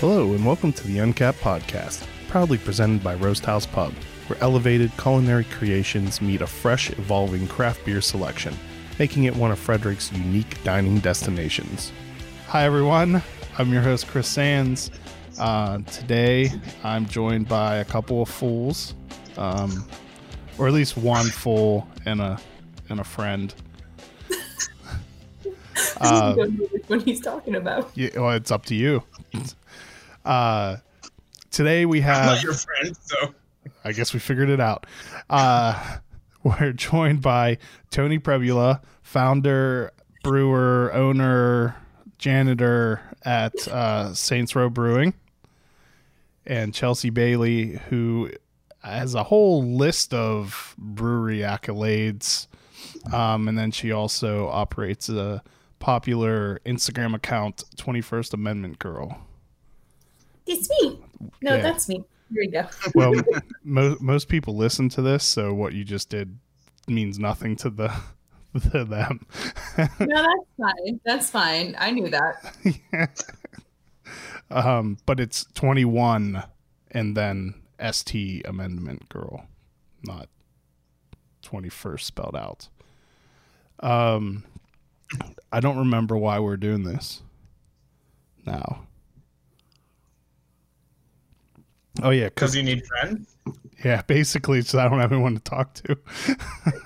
Hello, and welcome to the Uncapped Podcast, proudly presented by Roast House Pub, where elevated culinary creations meet a fresh, evolving craft beer selection, making it one of Frederick's unique dining destinations. Hi, everyone. I'm your host, Chris Sands. Uh, today, I'm joined by a couple of fools, um, or at least one fool and a and a friend. Uh, don't know which he's talking about. Yeah, well, it's up to you. Uh, today we have. your friend, so I guess we figured it out. Uh, we're joined by Tony Prebula, founder, brewer, owner, janitor at uh, Saints Row Brewing, and Chelsea Bailey, who has a whole list of brewery accolades. Um, and then she also operates a popular Instagram account, 21st Amendment Girl. It's me. No, Yeah. that's me. Here we go. Well, mo- most people listen to this, so what you just did means nothing to the to them. No, that's fine. That's fine. I knew that. yeah. um, but it's 21 and then ST amendment girl, not 21st spelled out. Um, I don't remember why we're doing this now. Oh yeah, because because you need friends. yeah, basically, so I don't have anyone to talk to.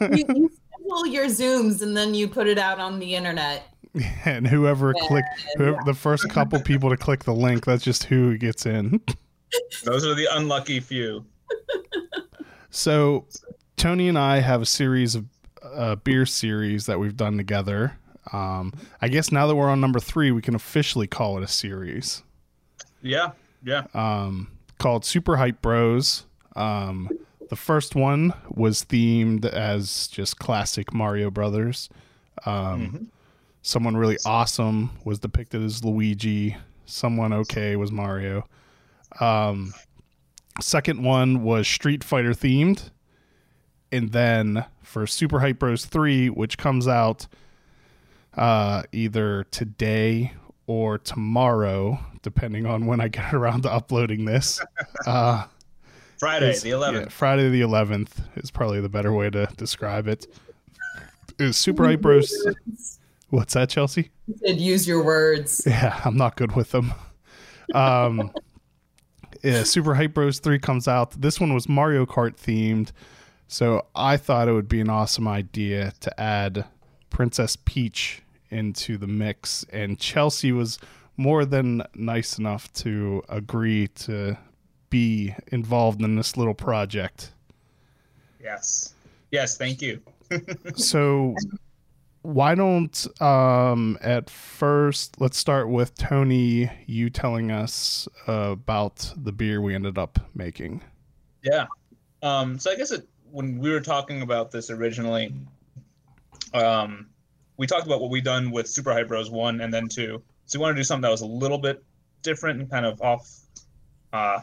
You, you schedule your Zooms and then you put it out on the internet. and whoever Yeah, click whoever, yeah. the first couple people to click the link that's just who gets in Those are the unlucky few. so tony and i have a series of uh, beer series that we've done together um, i guess now that we're on number three we can officially call it a series Yeah, yeah. um, called super hype bros um, the first one was themed as just classic mario brothers um, Mhm. someone really awesome was depicted as Luigi. Someone okay was Mario. Um, second one was Street Fighter themed, and then for Super Hype Bros three, which comes out uh, either today or tomorrow, depending on when I get around to uploading this. Uh, Friday, is- the 11th. yeah, Friday the 11th is probably the better way to describe it. Is Super Hype Bros. What's that, Chelsea? You said use your words. Yeah, I'm not good with them. Um, yeah, Super Hype Bros 3 comes out. This one was Mario Kart themed. So I thought it would be an awesome idea to add Princess Peach into the mix. And Chelsea was more than nice enough to agree to be involved in this little project. Yes. Yes, thank you. so why don't um at first let's start with tony you telling us uh, about the beer we ended up making Yeah. Um, so I guess it, when we were talking about this originally, um, we talked about what we done with Super Hype Bros 1 and then 2. So we wanted to do something that was a little bit different and kind of off uh,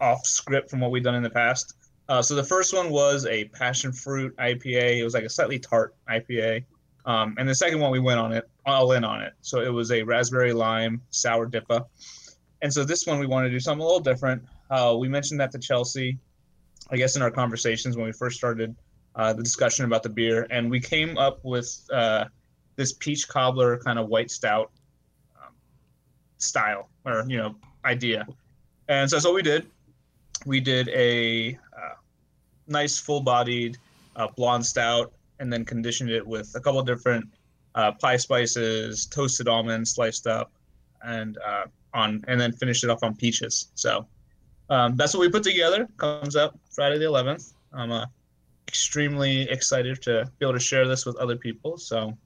off script from what we've done in the past. Uh, so the first one was a passion fruit IPA. It was like a slightly tart IPA. Um, and the second one we went on it all in on it. So it was a raspberry lime sour dippa. And so this one we wanted to do something a little different. Uh, we mentioned that to Chelsea, I guess in our conversations when we first started uh, the discussion about the beer, and we came up with uh, this peach cobbler kind of white stout um, style or you know idea. And so that's what we did. We did a uh, nice full-bodied uh, blonde stout, and then conditioned it with a couple of different uh, pie spices, toasted almonds sliced up, and uh, on, and then finished it off on peaches. So um, that's what we put together. Comes out Friday the 11th. I'm uh, extremely excited to be able to share this with other people. So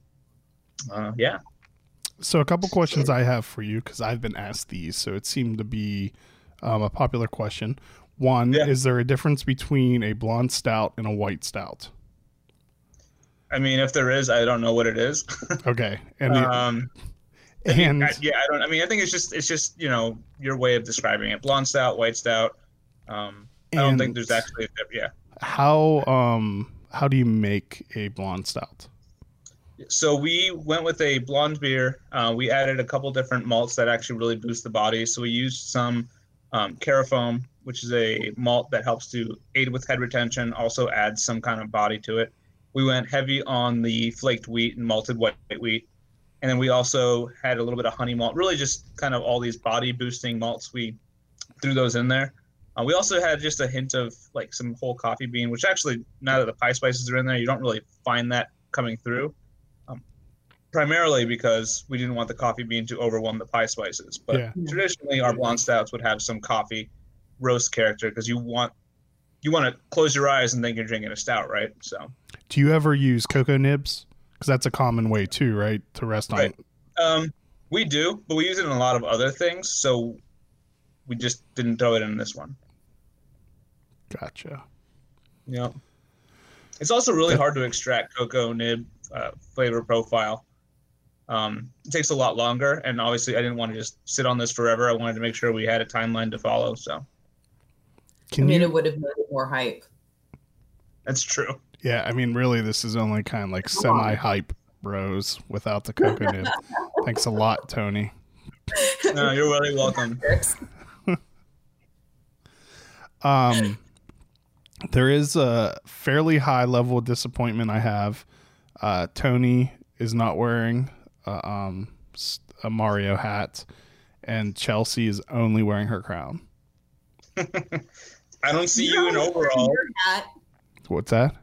uh, yeah, so a couple questions i have for you because i've been asked these so it seemed to be um, a popular question one Yeah. is there a difference between a blonde stout and a white stout I mean, if there is, I don't know what it is. okay and the, um, and I- yeah, I don't. I mean, I think it's just it's just you know your way of describing it: blonde stout, white stout. Um, I don't think there's actually a dip. Yeah. how um how do you make a blonde stout So we went with a blonde beer. Uh, we added a couple different malts that actually really boost the body. So we used some um, Carafoam, which is a malt that helps to aid with head retention, also adds some kind of body to it. We went heavy on the flaked wheat and malted white wheat. And then we also had a little bit of honey malt, really just kind of all these body boosting malts. We threw those in there. Uh, we also had just a hint of like some whole coffee bean, which actually, now that the pie spices are in there, you don't really find that coming through. Primarily because we didn't want the coffee bean to overwhelm the pie spices. But Yeah. traditionally, our blonde stouts would have some coffee roast character because you want you want to close your eyes and think you're drinking a stout, right? So, Do you ever use cocoa nibs? Because that's a common way too, right? To rest on. Um, we do, but we use it in a lot of other things. So, we just didn't throw it in this one. Gotcha. Yeah. It's also really hard to extract cocoa nib uh, flavor profile. Um, it takes a lot longer, and obviously, I didn't want to just sit on this forever. I wanted to make sure we had a timeline to follow. So I mean, you? it would have made more hype. that's true. Yeah, I mean, really, this is only kind of like semi hype bros without the coconut. Thanks a lot, Tony. No, you're really welcome. Um, there is a fairly high level of disappointment I have. Uh, Tony is not wearing a, um, s- a Mario hat, and Chelsea is only wearing her crown. I don't see you in You're only wearing overall. your hat. What's that?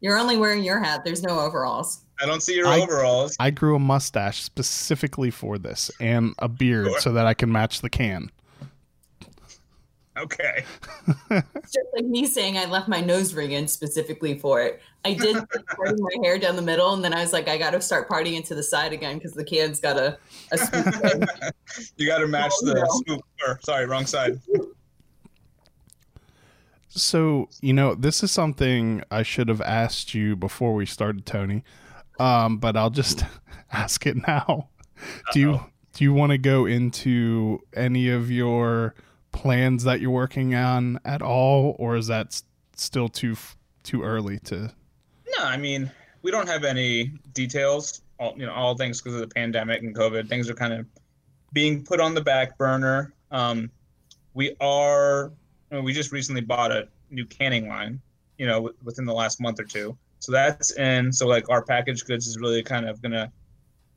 You're only wearing your hat. There's no overalls. I don't see your I- overalls. I grew a mustache specifically for this and a beard Sure. so that I can match the can. Okay. It's just like me saying I left my nose ring in specifically for it. I did like, parting my hair down the middle, and then I was like, I got to start parting it to the side again because the can's got a, a swoop. You got to match Oh, the no. swoop. Or sorry, wrong side. So, you know, this is something I should have asked you before we started, Tony. Um, but I'll just ask it now. Do you do you want to go into any of your plans that you're working on at all, or is that still too too early to? No, I mean we don't have any details. All you know, all things because of the pandemic and COVID. Things are kind of being put on the back burner. Um, we are. We just recently bought a new canning line. You know, w- within the last month or two. So that's in. So like our packaged goods is really kind of gonna.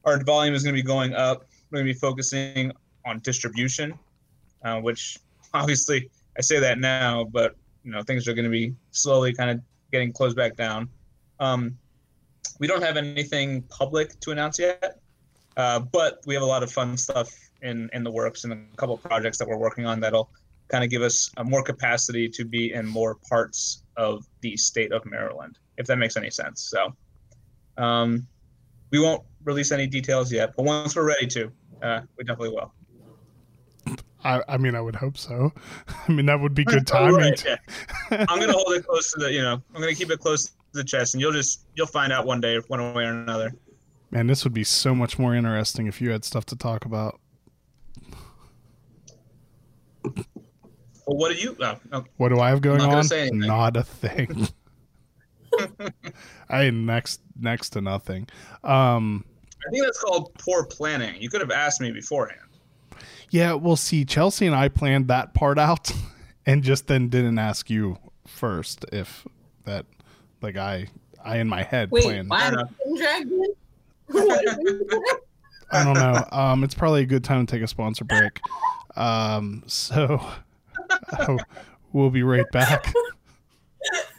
Our volume is gonna be going up. We're gonna be focusing on distribution, uh, which obviously I say that now, but you know things are going to be slowly kind of getting closed back down. Um, we don't have anything public to announce yet, uh, but we have a lot of fun stuff in in the works and a couple projects that we're working on that'll kind of give us uh, more capacity to be in more parts of the state of Maryland, if that makes any sense. So um, we won't release any details yet, but once we're ready to, uh, we definitely will. I, I mean, I would hope so. I mean, that would be good timing. right, yeah. I'm gonna hold it close to the, you know, I'm gonna keep it close to the chest, and you'll just you'll find out one day, one way or another. Man, this would be so much more interesting if you had stuff to talk about. Well, what do you? Oh, oh, What do I have going on? Not a thing. I next next to nothing. Um, I think that's called poor planning. You could have asked me beforehand. Yeah, we'll see. Chelsea and I planned that part out, and just then didn't ask you first if that, like I, I in my head Wait, planned. why I getting dragged in? What is it? I don't know. Um, it's probably a good time to take a sponsor break. Um, so oh, we'll be right back.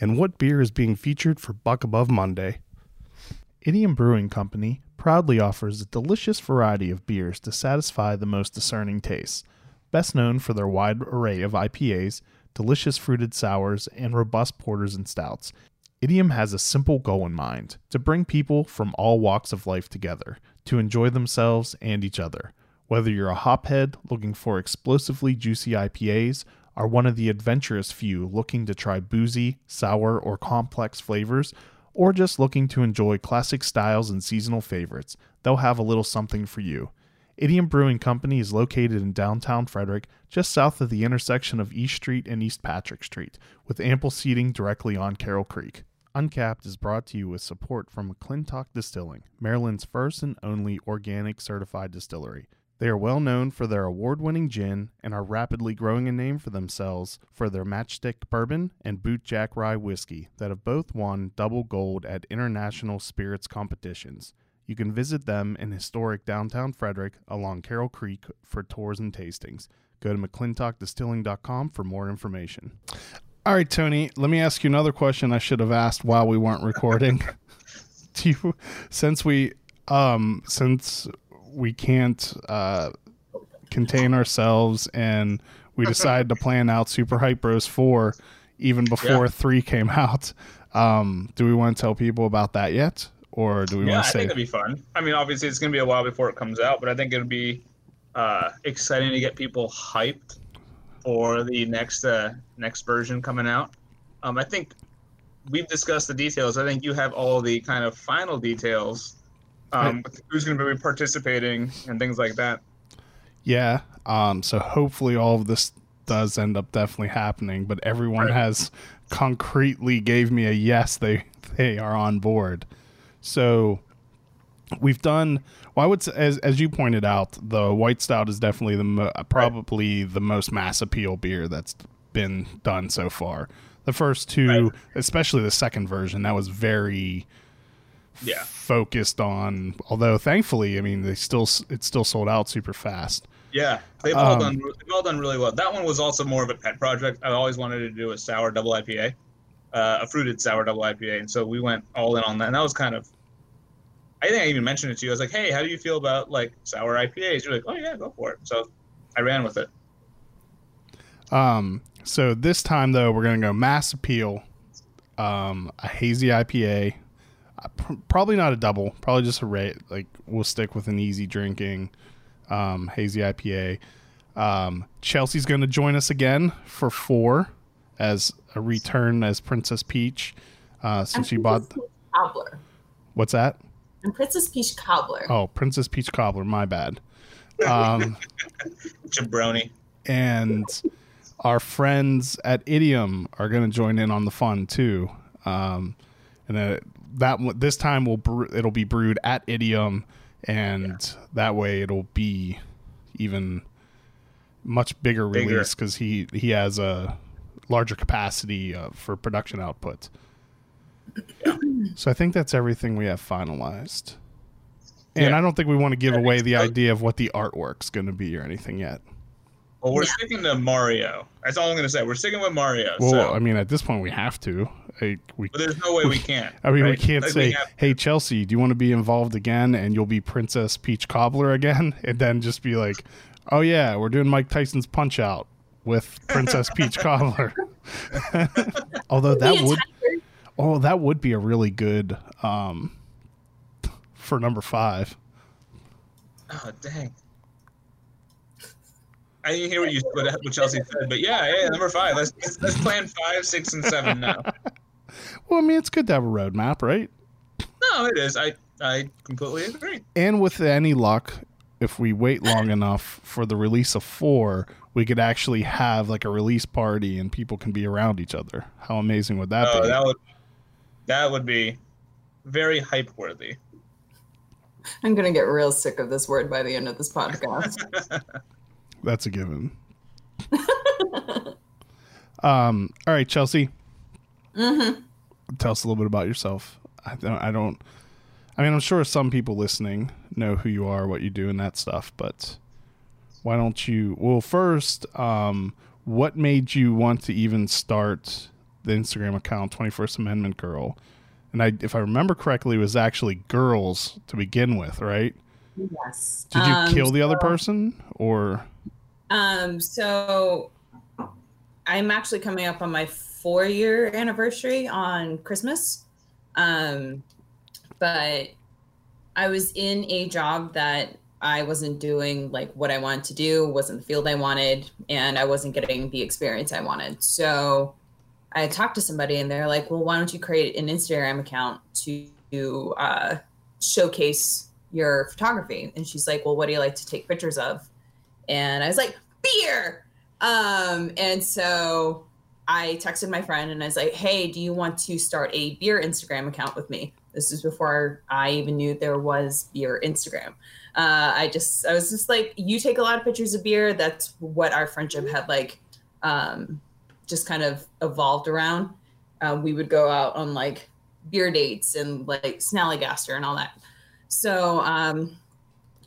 and what beer is being featured for Buck Above Monday. Idiom Brewing Company proudly offers a delicious variety of beers to satisfy the most discerning tastes. Best known for their wide array of IPAs, delicious fruited sours, and robust porters and stouts. Idiom has a simple goal in mind to bring people from all walks of life together to enjoy themselves and each other. Whether you're a hophead looking for explosively juicy IPAs, or one of the adventurous few looking to try boozy, sour, or complex flavors, or just looking to enjoy classic styles and seasonal favorites, they'll have a little something for you. Idiom Brewing Company is located in downtown Frederick, just south of the intersection of East Street and East Patrick Street, with ample seating directly on Carroll Creek. Uncapped is brought to you with support from McClintock Distilling, Maryland's first and only organic certified distillery. They are well known for their award winning gin and are rapidly growing a name for themselves for their matchstick bourbon and bootjack rye whiskey that have both won double gold at international spirits competitions. You can visit them in historic downtown Frederick along Carroll Creek for tours and tastings. Go to mcclintockdistilling.com for more information. All right, Tony, let me ask you another question I should have asked while we weren't recording. Do you, since we um since we can't uh, contain ourselves and we decided to plan out Super Hype Bros 4 even before Yeah. 3 came out. Um, do we want to tell people about that yet? Or do we yeah, I want to think say it'd be fun. I mean, obviously, it's going to be a while before it comes out, but I think it'd be uh, exciting to get people hyped for the next uh, next version coming out. Um, I think we've discussed the details. I think you have all the kind of final details. Um, who's going to be participating and things like that. Yeah. Um, so hopefully all of this does end up definitely happening, but everyone Right. has concretely gave me a yes, they they are on board. So we've done well, I would say, as as you pointed out, the white stout is definitely the mo- probably the most mass appeal beer that's been done so far. The first two, Right. especially the second version, that was very Yeah. focused on. Although thankfully, I mean, they still it still sold out super fast. Yeah, they've all Um, done. They've all done really well. That one was also more of a pet project. I always wanted to do a sour double IPA, uh, a fruited sour double IPA, and so we went all in on that. And that was kind of. I think I even mentioned it to you. I was like, "Hey, how do you feel about like sour IPAs?" You're like, "Oh yeah, go for it." So I ran with it. Um, so this time though, we're gonna go mass appeal, um, a hazy IPA, probably not a double, probably just a rate. Like we'll stick with an easy drinking, um, hazy IPA. Um, Chelsea's gonna join us again for four as a return as Princess Peach, uh, since she bought. Princess Peach Cobbler. What's that? And Princess Peach Cobbler. Oh, Princess Peach Cobbler. My bad. Um. Jabroni. and our friends at Idiom are going to join in on the fun too. Um, and then that one- this time will brew, it'll be brewed at Idiom, and that way it'll be even much bigger Bigger. release because he he has a larger capacity uh, for production output. So I think that's everything we have finalized. And Yeah. I don't think we want to give I away the idea of what the artwork's going to be or anything yet. Well, we're Yeah. sticking to Mario. That's all I'm gonna say. We're sticking with Mario. Well, so, I mean, at this point, we have to. I, we, but there's no way we can't. I mean, we can't Like, say, have- "Hey, Chelsea, do you want to be involved again?" And you'll be Princess Peach Cobbler again, and then just be like, "Oh yeah, we're doing Mike Tyson's Punch Out with Princess Peach Cobbler." Although that would, oh, that would be a really good um for number five. Oh dang. I didn't hear what you what, what Chelsea said, but yeah, yeah, number five. Let's let's, let's plan five, six, and seven now. Well, I mean, it's good to have a roadmap, right? No, it is. I I completely agree. And with any luck, if we wait long enough for the release of four, we could actually have like a release party and people can be around each other. How amazing would that Oh, be? that would that would be very hype worthy. I'm gonna get real sick of this word by the end of this podcast. That's a given. um, all right, Chelsea, hmm tell us a little bit about yourself. I don't, I don't, I mean, I'm sure some people listening know who you are, what you do, and that stuff, but why don't you? Well, first, um, what made you want to even start the Instagram account, 21st Amendment Girl? And I, if I remember correctly, it was actually girls to begin with, right? Yes. Did you Um, kill the other person, or Um, so I'm actually coming up on my four year anniversary on Christmas. Um, but I was in a job that I wasn't doing like what I wanted to do, wasn't the field I wanted, and I wasn't getting the experience I wanted. So I talked to somebody and they're like, well, why don't you create an Instagram account to uh, showcase your photography? And she's like, well, what do you like to take pictures of? And I was like, beer. Um, and so I texted my friend and I was like, hey, do you want to start a beer Instagram account with me? This is before I even knew there was beer Instagram. Uh, I just, I was just like, you take a lot of pictures of beer. That's what our friendship had like, um, just kind of evolved around. Uh, we would go out on like beer dates and like Snallygaster and all that. So, um,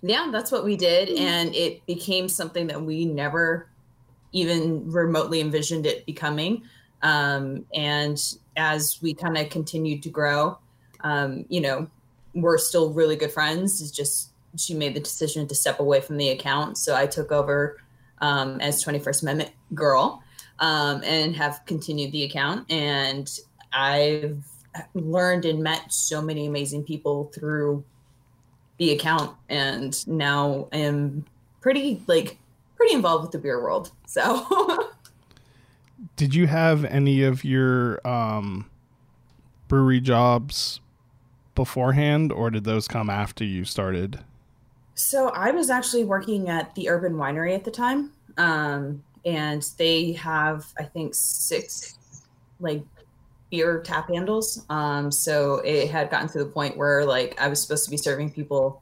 yeah, that's what we did. And it became something that we never even remotely envisioned it becoming. Um, and as we kind of continued to grow, um, you know, we're still really good friends. It's just she made the decision to step away from the account. So I took over um, as 21st Amendment girl um, and have continued the account. And I've learned and met so many amazing people through the account and now I'm pretty like pretty involved with the beer world. So Did you have any of your um brewery jobs beforehand or did those come after you started? So I was actually working at the Urban Winery at the time. Um and they have I think six like beer tap handles. Um, so it had gotten to the point where like I was supposed to be serving people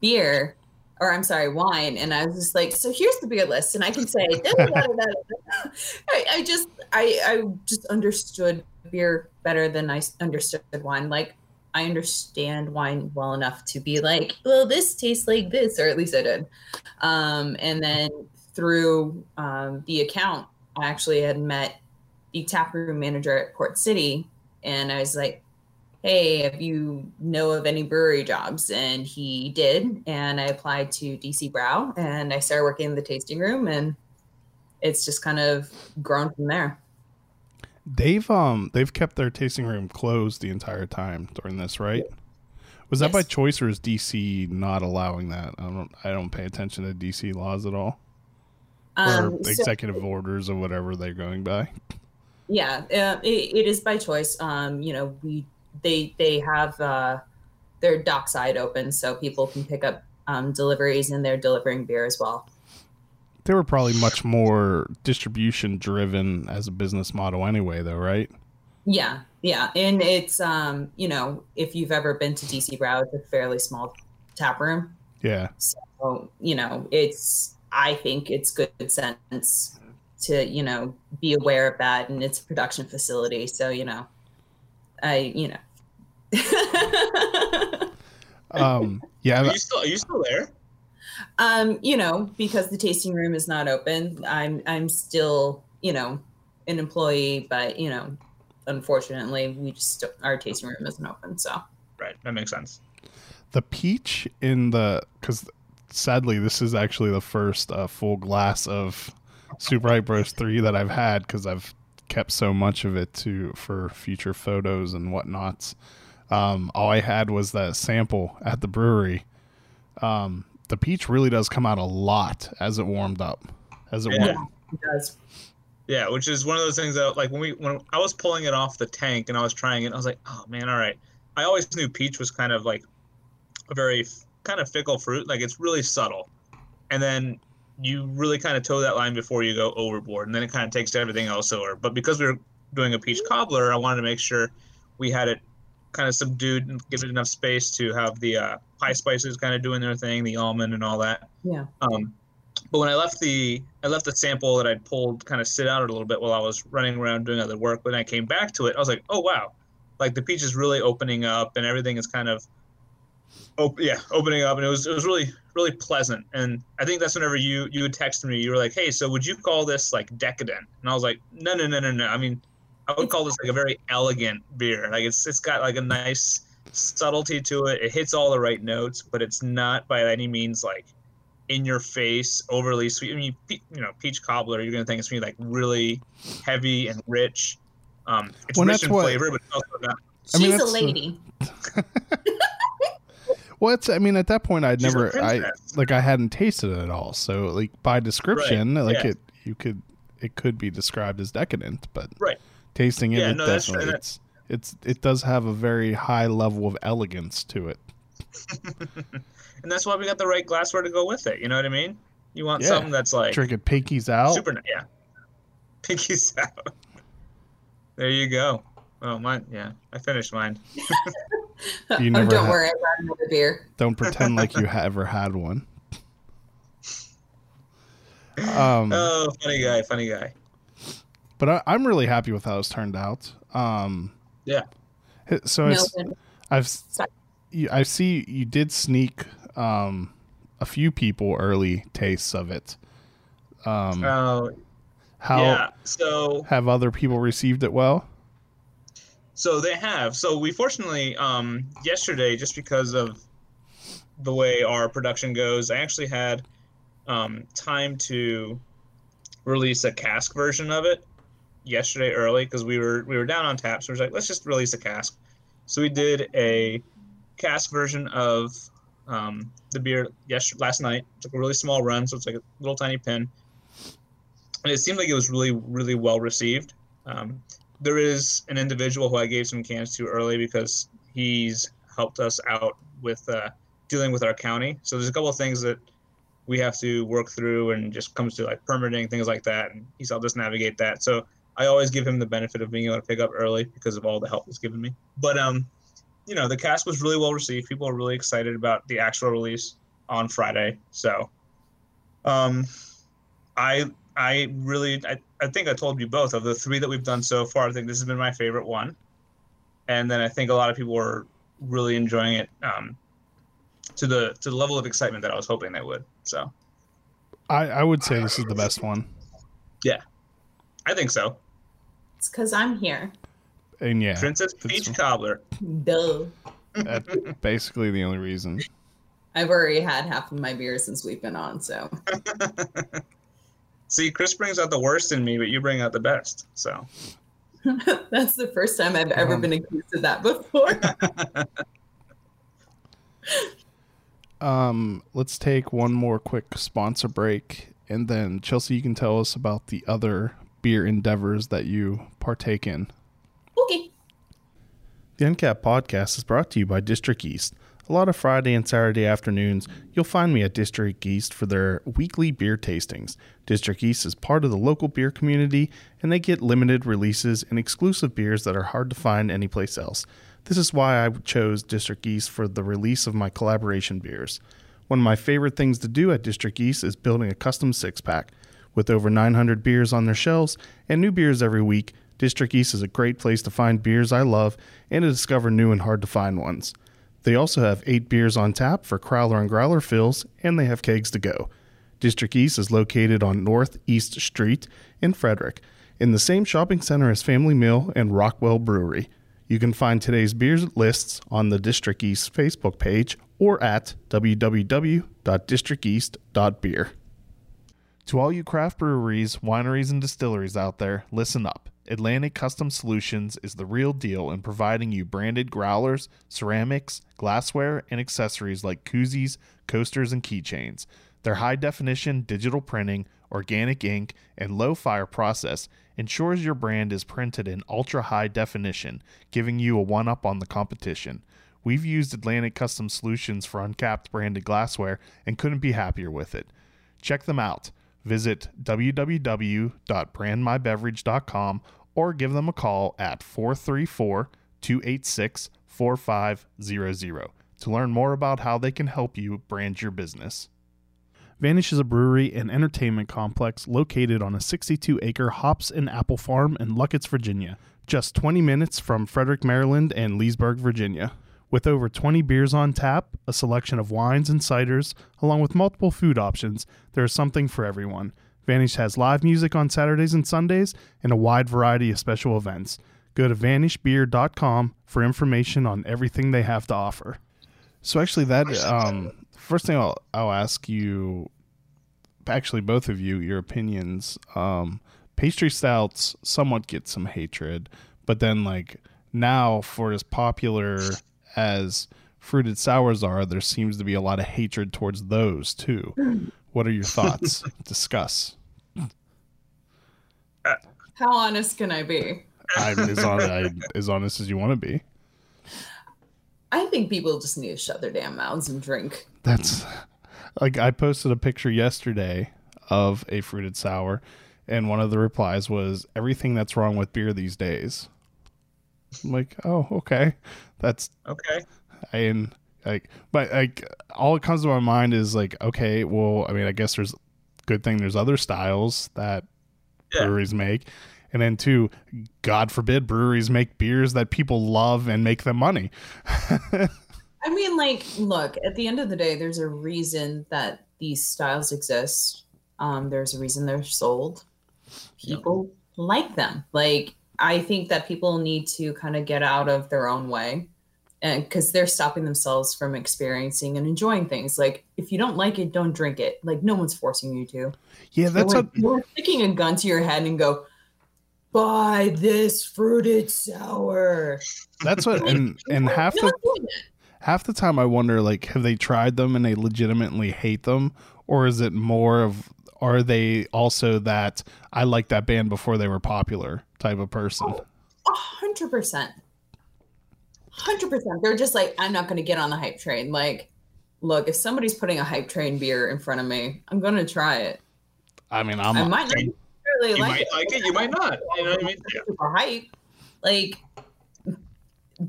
beer, or I'm sorry, wine, and I was just like, so here's the beer list, and I can say, I, I just I I just understood beer better than I understood wine. Like I understand wine well enough to be like, well, this tastes like this, or at least I did. Um, and then through um, the account, I actually had met the tap room manager at Port City, and I was like, "Hey, if you know of any brewery jobs?" And he did, and I applied to DC Brau, and I started working in the tasting room, and it's just kind of grown from there. They've um they've kept their tasting room closed the entire time during this, right? Was that Yes. by choice or is DC not allowing that? I don't I don't pay attention to DC laws at all. or Um, so- executive orders or whatever they're going by. Yeah uh, it, it is by choice um you know we they they have uh their dockside open so people can pick up um deliveries and they're delivering beer as well They were probably much more distribution driven as a business model anyway, though, right? yeah yeah and it's um you know if you've ever been to dc brau it's a fairly small tap room Yeah. so you know it's i think it's good sense to you know be aware of that and it's a production facility so you know i you know Um, yeah. Are you still are you still there? um you know because the tasting room is not open i'm i'm still you know an employee but you know unfortunately we just our tasting room isn't open so Right, that makes sense. the peach in the because sadly this is actually the first uh, full glass of super hype bros 3 that i've had because i've kept so much of it to for future photos and whatnots. Um, all i had was that sample at the brewery. Um, the peach really does come out a lot as it warmed up as it Yeah. warmed it Yeah, which is one of those things that like when we when I was pulling it off the tank and I was trying it, I was like, oh man, all right. I always knew peach was kind of like a very f- kind of fickle fruit, like it's really subtle, and then you really kind of toe that line before you go overboard, and then it kind of takes everything else over. But because we were doing a peach cobbler, I wanted to make sure we had it kind of subdued and give it enough space to have the uh, pie spices kind of doing their thing, the almond and all that. yeah Um, but when I left the I left the sample that I'd pulled kind of sit out a little bit while I was running around doing other work. When I came back to it, I was like, oh wow, like the peach is really opening up and everything is kind of, op- yeah, opening up, and it was it was really really pleasant. And I think that's whenever you you would text me, you were like, hey, so would you call this like decadent? And I was like, no no no no no. I mean, I would call this like a very elegant beer. Like it's it's got like a nice subtlety to it. It hits all the right notes, but it's not by any means like in your face, overly sweet. I mean, pe- you know, peach cobbler, you're gonna think it's gonna be like really heavy and rich, Um, it's Well, rich that's in what- flavor, but it's also not. I mean, She's a that's, lady. Well, it's. I mean, at that point, I'd She's never. I like. I hadn't tasted it at all. So, like by description, Right, like yeah. it, you could. It could be described as decadent, but Right. tasting it, Yeah, it no, that's- definitely it's. It's. It does have a very high level of elegance to it. And that's why we got the right glassware to go with it. You know what I mean? You want Yeah. something that's like Drink it pinkies out. super. Yeah. Pinkies out. There you go. Oh, mine. Yeah, I finished mine. You oh, don't had- worry, I brought another beer. Don't pretend like you ha- ever had one. Um, Oh, funny guy, funny guy. but I, I'm really happy with how it's turned out. Um, Yeah. So No, it's, I've s- Sorry. you, I see you did sneak um, a few people early tastes of it. Um, Oh, how yeah. So, have other people received it well? So they have. So we fortunately, um, yesterday, just because of the way our production goes, I actually had um, time to release a cask version of it yesterday early because we were we were down on tap. So we were like, let's just release a cask. So we did a cask version of um, the beer yesterday last night. Took a really small run, so it's like a little tiny pin. And it seemed like it was really really well received. Um, there is an individual who I gave some cans to early because he's helped us out with uh, dealing with our county. So there's a couple of things that we have to work through and just comes to like permitting things like that and he's helped us navigate that. So i always give him the benefit of being able to pick up early because of all the help he's given me. But um you know the cask was really well received. People are really excited about the actual release on friday. So um i i really i, I think i told you both of the three that we've done so far i think this has been my favorite one and then i think a lot of people were really enjoying it um to the to the level of excitement that i was hoping they would so I, I would say this is the best one, Yeah, I think so. It's because I'm here. and yeah, Princess it's- Peach Cobbler. Duh. that's basically the only reason. I've already had half of my beer since we've been on, so See, Chris brings out the worst in me, but you bring out the best. So that's the first time I've ever Um, been accused of that before. Um, let's take one more quick sponsor break, and then Chelsea, you can tell us about the other beer endeavors that you partake in. okay. The Uncap podcast is brought to you by District East. A lot of Friday and Saturday afternoons, you'll find me at District East for their weekly beer tastings. District East is part of the local beer community, and they get limited releases and exclusive beers that are hard to find anyplace else. This is why I chose District East for the release of my collaboration beers. One of my favorite things to do at District East is building a custom six pack. With over 900 beers on their shelves and new beers every week, District East is a great place to find beers I love and to discover new and hard to find ones. They also have eight beers on tap for Crowler and Growler fills, and they have kegs to go. District East is located on North East Street in Frederick, in the same shopping center as Family Meal and Rockwell Brewery. You can find today's beer lists on the District East Facebook page or at www.districteast.beer. To all you craft breweries, wineries, and distilleries out there, listen up. Atlantic Custom Solutions is the real deal in providing you branded growlers, ceramics, glassware, and accessories like koozies, coasters, and keychains. Their high definition digital printing, organic ink, and low fire process ensures your brand is printed in ultra high definition, giving you a one up on the competition. We've used Atlantic Custom Solutions for uncapped branded glassware and couldn't be happier with it. Check them out. Visit www.brandmybeverage.com or give them a call at 434 286 4500 to learn more about how they can help you brand your business. Vanish is a brewery and entertainment complex located on a 62 acre hops and apple farm in Lucketts, Virginia, just 20 minutes from Frederick, Maryland and Leesburg, Virginia. With over 20 beers on tap, a selection of wines and ciders, along with multiple food options, there is something for everyone. Vanish has live music on Saturdays and Sundays and a wide variety of special events. Go to vanishbeer.com for information on everything they have to offer. So actually that um first thing I'll I'll ask you actually both of you your opinions. Um pastry stouts somewhat get some hatred, But then like now for as popular as fruited sours are, there seems to be a lot of hatred towards those too. What are your thoughts? Discuss. How honest can I be? I'm as, on, I, as honest as you want to be. I think people just need to shut their damn mouths and drink. That's like I posted a picture yesterday of a fruited sour, and one of the replies was everything that's wrong with beer these days. I'm like, oh, okay, that's Okay. And like, but like all it comes to my mind is like, okay, well, I mean, I guess there's good thing there's other styles that Yeah. breweries make. And then two, God forbid breweries make beers that people love and make them money. I mean, like, look, at the end of the day, there's a reason that these styles exist. Um, there's a reason they're sold. People like them. Like, I think that people need to kind of get out of their own way and because they're stopping themselves from experiencing and enjoying things. Like, if you don't like it, don't drink it. Like, no one's forcing you to. Yeah, that's no a one- no one's sticking a gun to your head and go, buy this fruited sour. that's what and and half the one's doing that. half the time I wonder like have they tried them and they legitimately hate them or is it more of are they also that I like that band before they were popular type of person? Oh, a hundred percent. They're just like, I'm not gonna get on the hype train. Like, look, if somebody's putting a hype train beer in front of me, I'm gonna try it. I mean, I'm I might not You like might it. like it, you might not. You know what I mean? Yeah. Super hype. Like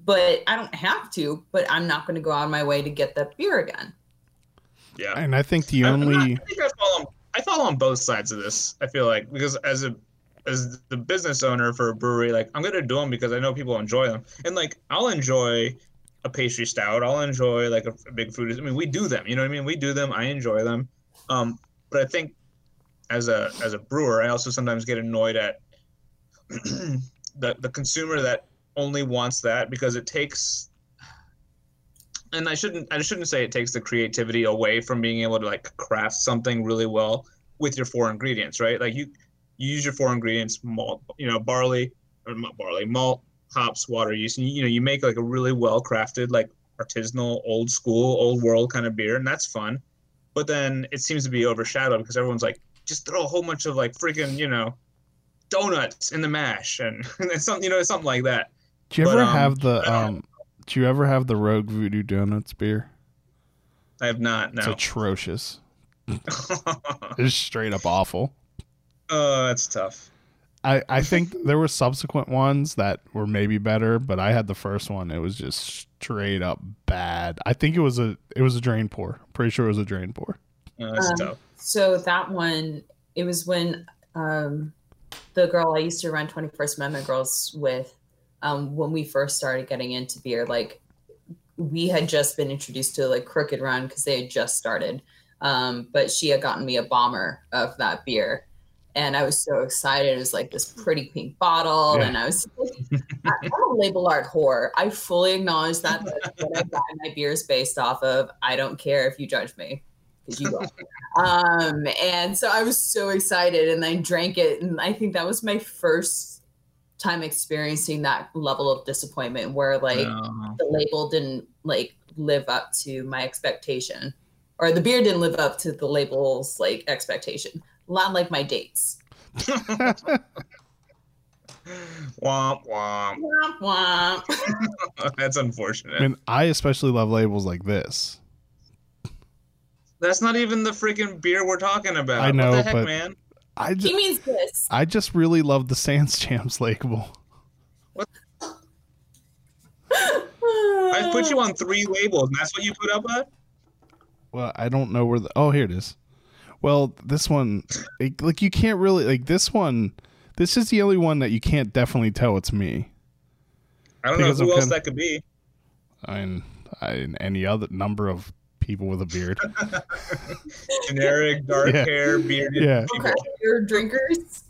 but I don't have to, but I'm not gonna go out of my way to get that beer again. Yeah. and I think the I'm not- only I think I fall on I fall on both sides of this. I feel like because as a as the business owner for a brewery, like I'm gonna do them because I know people enjoy them, and like I'll enjoy a pastry stout. I'll enjoy like a, a big food. I mean, we do them. You know what I mean? We do them. I enjoy them. Um, but I think as a as a brewer, I also sometimes get annoyed at the the consumer that only wants that because it takes and I shouldn't I shouldn't say it takes the creativity away from being able to like craft something really well with your four ingredients, right? Like you you use your four ingredients, malt, you know, barley or not barley, malt, hops, water, yeast, and you, you know, you make like a really well crafted, like artisanal, old school, old world kind of beer, and that's fun. But then it seems to be overshadowed because everyone's like, just throw a whole bunch of like freaking, you know, donuts in the mash and, and something, you know, something like that. Do you But, ever um, have the um? Do you ever have the Rogue Voodoo Donuts beer? I have not. It's No. atrocious. It's straight up awful. Oh, that's tough. I I think there were subsequent ones that were maybe better, but I had the first one. It was just straight up bad. I think it was a it was a drain pour. Pretty sure it was a drain pour. Oh, that's Um, tough. So that one, it was when um, the girl I used to run 21st Amendment Girls with, um, when we first started getting into beer, like we had just been introduced to like Crooked Run because they had just started. Um, but she had gotten me a bomber of that beer. And I was so excited. It was like this pretty pink bottle. Yeah. And I was, I- I'm a label art whore. I fully acknowledge that. That's what I buy my beers based off of. I don't care if you judge me because you will um and so i was so excited and i drank it and i think that was my first time experiencing that level of disappointment where like No. the label didn't like live up to my expectation or the beer didn't live up to the label's like expectation not like my dates womp womp. Womp womp. That's I unfortunate. mean, I especially love labels like this. That's not even the freaking beer we're talking about. I know, what the heck, but- man? I he just, means this I just really love the Sans Jams label. I put you on three labels, and that's what you put up at. Well, I don't know where the oh here it is. Well, this one, like, like you can't really like this one. This is the only one that you can't definitely tell it's me. I don't know who I'm else kinda- that could be. I mean, I, and any other number of people with a beard. Generic dark Yeah. hair, bearded Yeah. people. craft beer drinkers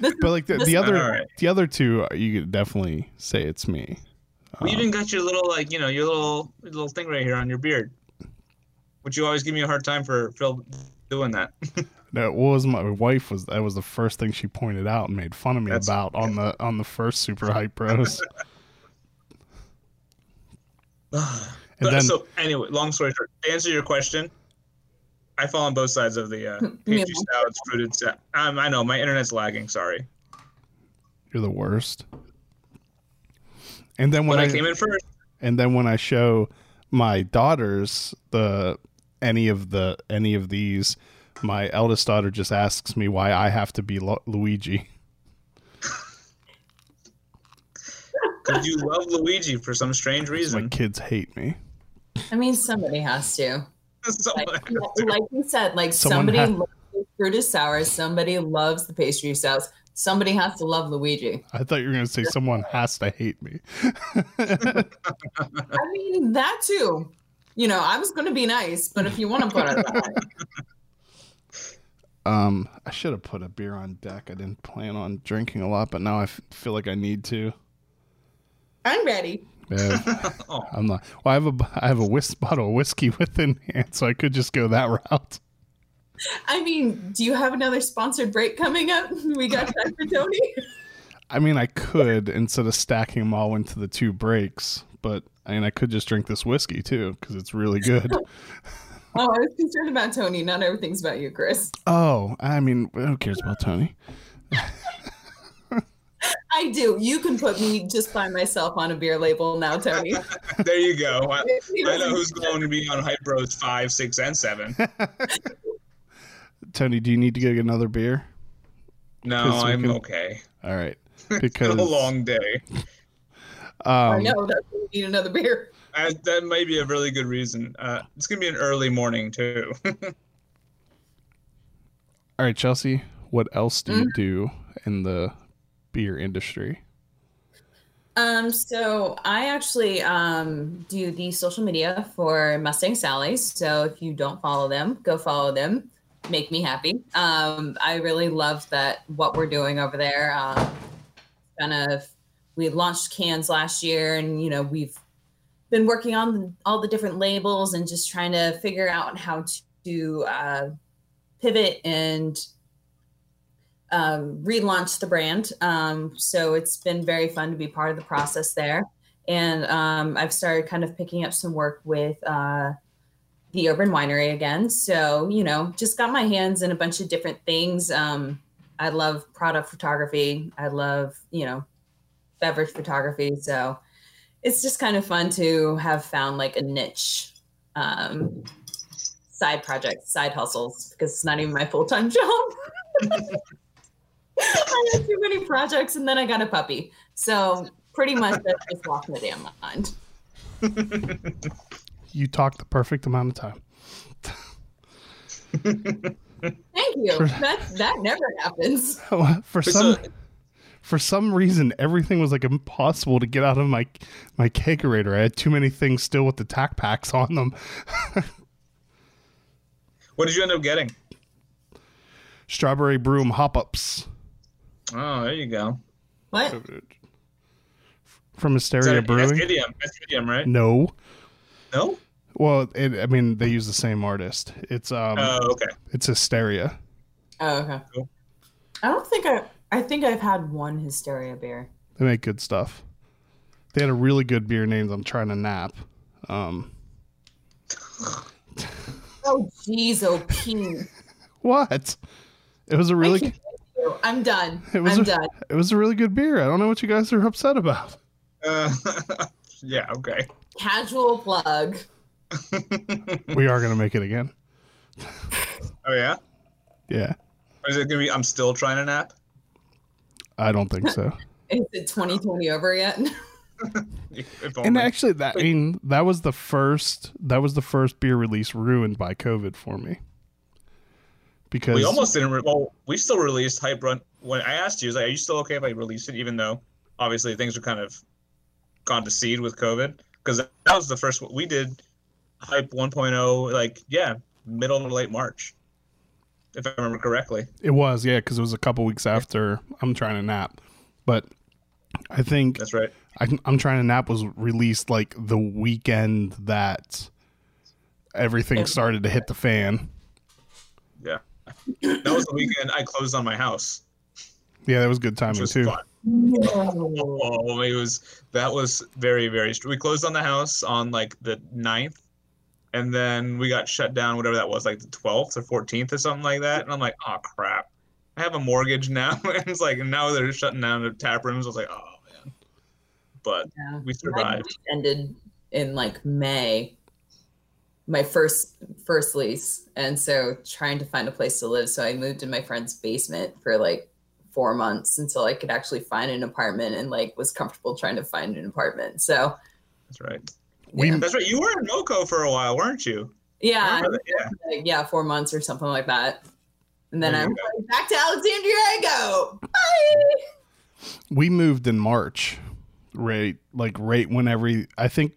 this But like the, the other Alright. the other two, you could definitely say it's me. You Um, even got your little like you know your little little thing right here on your beard. Would you always give me a hard time for Phil doing that? That was my wife was that was the first thing she pointed out and made fun of me That's- about on the on the first Super Hype Bros. and But, then so anyway, long story short, to answer your question, I fall on both sides of the uh, Yeah. pastry stouts, fruited stout. Um, I know my internet's lagging. Sorry, you're the worst. And then when but I, I, came in first. and then when I show my daughters the any of the any of these, my eldest daughter just asks me why I have to be Lu- Luigi. Because you love Luigi for some strange reason. My kids hate me. I mean, somebody has to. Someone Like, has to. like you said, like Someone somebody ha- loves the fruited sours, somebody loves the pastry stouts, somebody has to love Luigi. I thought you were going to say someone has to hate me. I mean, that too. You know, I was going to be nice, but if you want to put it that. Um, I should have put a beer on deck. I didn't plan on drinking a lot, but now I f- feel like I need to. I'm ready. Yeah, Oh, I'm not. Well, I have a I have a whis- bottle of whiskey within hand, so I could just go that route. I mean, do you have another sponsored break coming up? We got time for Tony. I mean, I could instead of stacking them all into the two breaks, but I mean, I could just drink this whiskey too because it's really good. Oh, I was concerned about Tony. Not everything's about you, Chris. oh, I mean, who cares about Tony? I do. You can put me just by myself on a beer label now, Tony. there you go. I, I know who's going to be on Hype Bros five, six, and seven. Tony, do you need to get another beer? No, I'm can- okay. All right, It's because been a long day. I um, know that we need another beer. I, that might be a really good reason. Uh, it's gonna be an early morning too. all right, Chelsea. What else do you Mm. do in the beer industry? Um, so I actually um, do the social media for Mustang Sally's. So if you don't follow them, go follow them. Make me happy. Um, I really love that what we're doing over there. Um, kind of, we launched cans last year, and you know we've been working on all the different labels and just trying to figure out how to uh, pivot and um, relaunch the brand. Um, so it's been very fun to be part of the process there. And um, I've started kind of picking up some work with uh, the Urban Winery again. So, you know, just got my hands in a bunch of different things. Um, I love product photography. I love, you know, beverage photography. So it's just kind of fun to have found like a niche um, side project, side hustles, because it's not even my full time job. I had too many projects and then I got a puppy. So pretty much that's just lost my damn mind. You talk the perfect amount of time. Thank you. That that never happens. for some so- for some reason everything was like impossible to get out of my my kegerator. I had too many things still with the tack packs on them. what did you end up getting? Strawberry broom hop ups Oh, there you go. What? from Hysteria that Brewing. That's idiom. That's idiom, right? No. No. Well, it, I mean, they use the same artist. It's um, Oh, okay. it's Hysteria. Oh, okay. Cool. I don't think I I think I've had one hysteria beer. They make good stuff. They had a really good beer named "I'm Trying to Nap." Um, Oh jeez, oh Pete. what? It was a really, I can't with you. I'm done. It was I'm a- done. it was a really good beer. I don't know what you guys are upset about. Uh, yeah. Okay. Casual plug. We are gonna make it again. Oh yeah. Yeah, Or is it gonna be? I'm still trying to nap. I don't think so. Is it 2020 over yet? And actually, that I mean, that was the first. That was the first beer release ruined by COVID for me. Because we almost didn't. Re- well, we still released Hype Run. When I asked you, I was like, "Are you still okay if I release it?" Even though, obviously, things are kind of gone to seed with COVID. Because that was the first we did Hype 1.0. Like, yeah, middle to late March, if I remember correctly. it was yeah, because it was a couple weeks after I'm trying to nap, but I think That's right. I, I'm trying to nap was released like the weekend that everything oh. started to hit the fan. Yeah, that was the weekend I closed on my house. Yeah, that was good timing was too. fun. Oh, it was that was very very. We closed on the house on like the 9th, and then we got shut down. Whatever that was, like the twelfth or fourteenth or something like that. And I'm like, oh crap, I have a mortgage now. and it's like now they're shutting down the tap rooms. I was like, oh man, but Yeah. we survived. ended in like May. My first first lease, and so trying to find a place to live. So I moved in my friend's basement for like four months until I could actually find an apartment and like was comfortable trying to find an apartment. So That's right. We Yeah. That's right. You were in Moco for a while, weren't you? yeah, Yeah. like, yeah, four months or something like that. And then There I'm going back to Alexandria. I go. Bye. we moved in March, right? Like right when every I think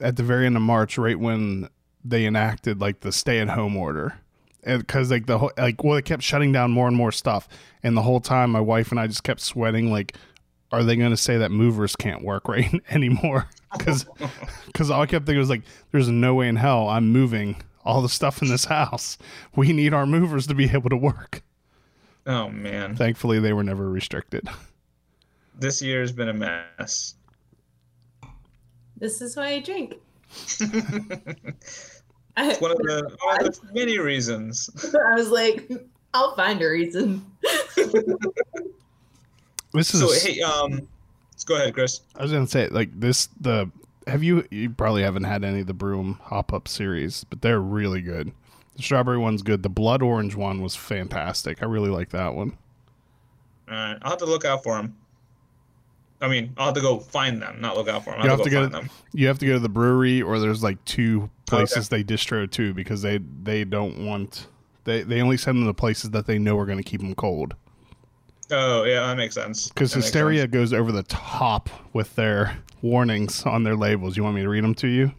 at the very end of March, right when they enacted like the stay-at-home order, because like the whole like well, they kept shutting down more and more stuff, and the whole time my wife and I just kept sweating like. Are they going to say that movers can't work right anymore? Because because all I kept thinking was like, there's no way in hell I'm moving all the stuff in this house. We need our movers to be able to work. Oh man, Thankfully, they were never restricted. this year has been a mess. This is why I drink. It's I, one of the one of the many reasons. I was like, I'll find a reason. This is So hey, um, let's go ahead, Chris. I was gonna say like this the have you you probably haven't had any of the broom hop up series, but they're really good. The strawberry one's good. The blood orange one was fantastic. I really like that one. All right, I'll have to look out for them. I mean, I'll have to go find them, not look out for them. You have, have to to go find them. You have to go to the brewery or there's like two oh, places they distro to because they they don't want they they only send them to places that they know are going to keep them cold. Oh yeah, that makes sense. Because Hysteria sense. goes over the top with their warnings on their labels. You want me to read them to you?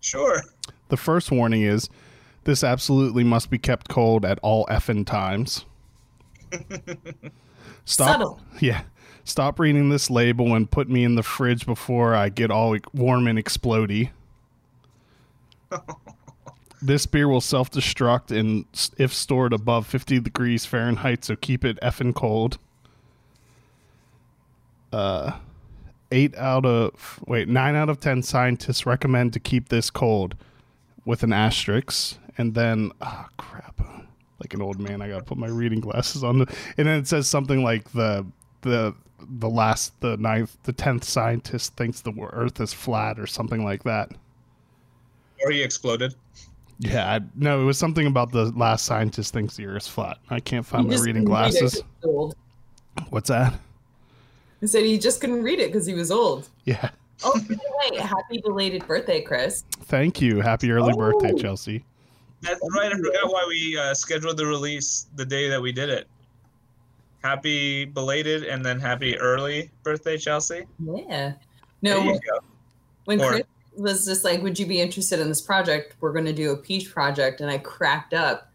Sure. The first warning is this absolutely must be kept cold at all effing times. Stop. Subtle. Yeah. Stop reading this label and put me in the fridge before I get all warm and explodey. this beer will self destruct and if stored above 50 degrees Fahrenheit, so keep it effing cold. Uh, eight out of wait nine out of ten scientists recommend to keep this cold with an asterisk, and then ah crap, like an old man, I gotta put my reading glasses on. The, and then it says something like the the the last the ninth the tenth scientist thinks the Earth is flat or something like that. Or he exploded. Yeah, I, no, it was something about the last scientist thinks the Earth's flat. I can't find He my reading couldn't read glasses. he was old. What's that? He said he just couldn't read it because he was old. Yeah. Oh, by the way, happy belated birthday, Chris. Thank you. Happy early birthday, Oh. Chelsea. That's right. I forgot why we uh, scheduled the release the day that we did it. Happy belated and then happy early birthday, Chelsea. Yeah. There No, you go. when Or- Chris was just like, "Would you be interested in this project? We're going to do a peach project," and I cracked up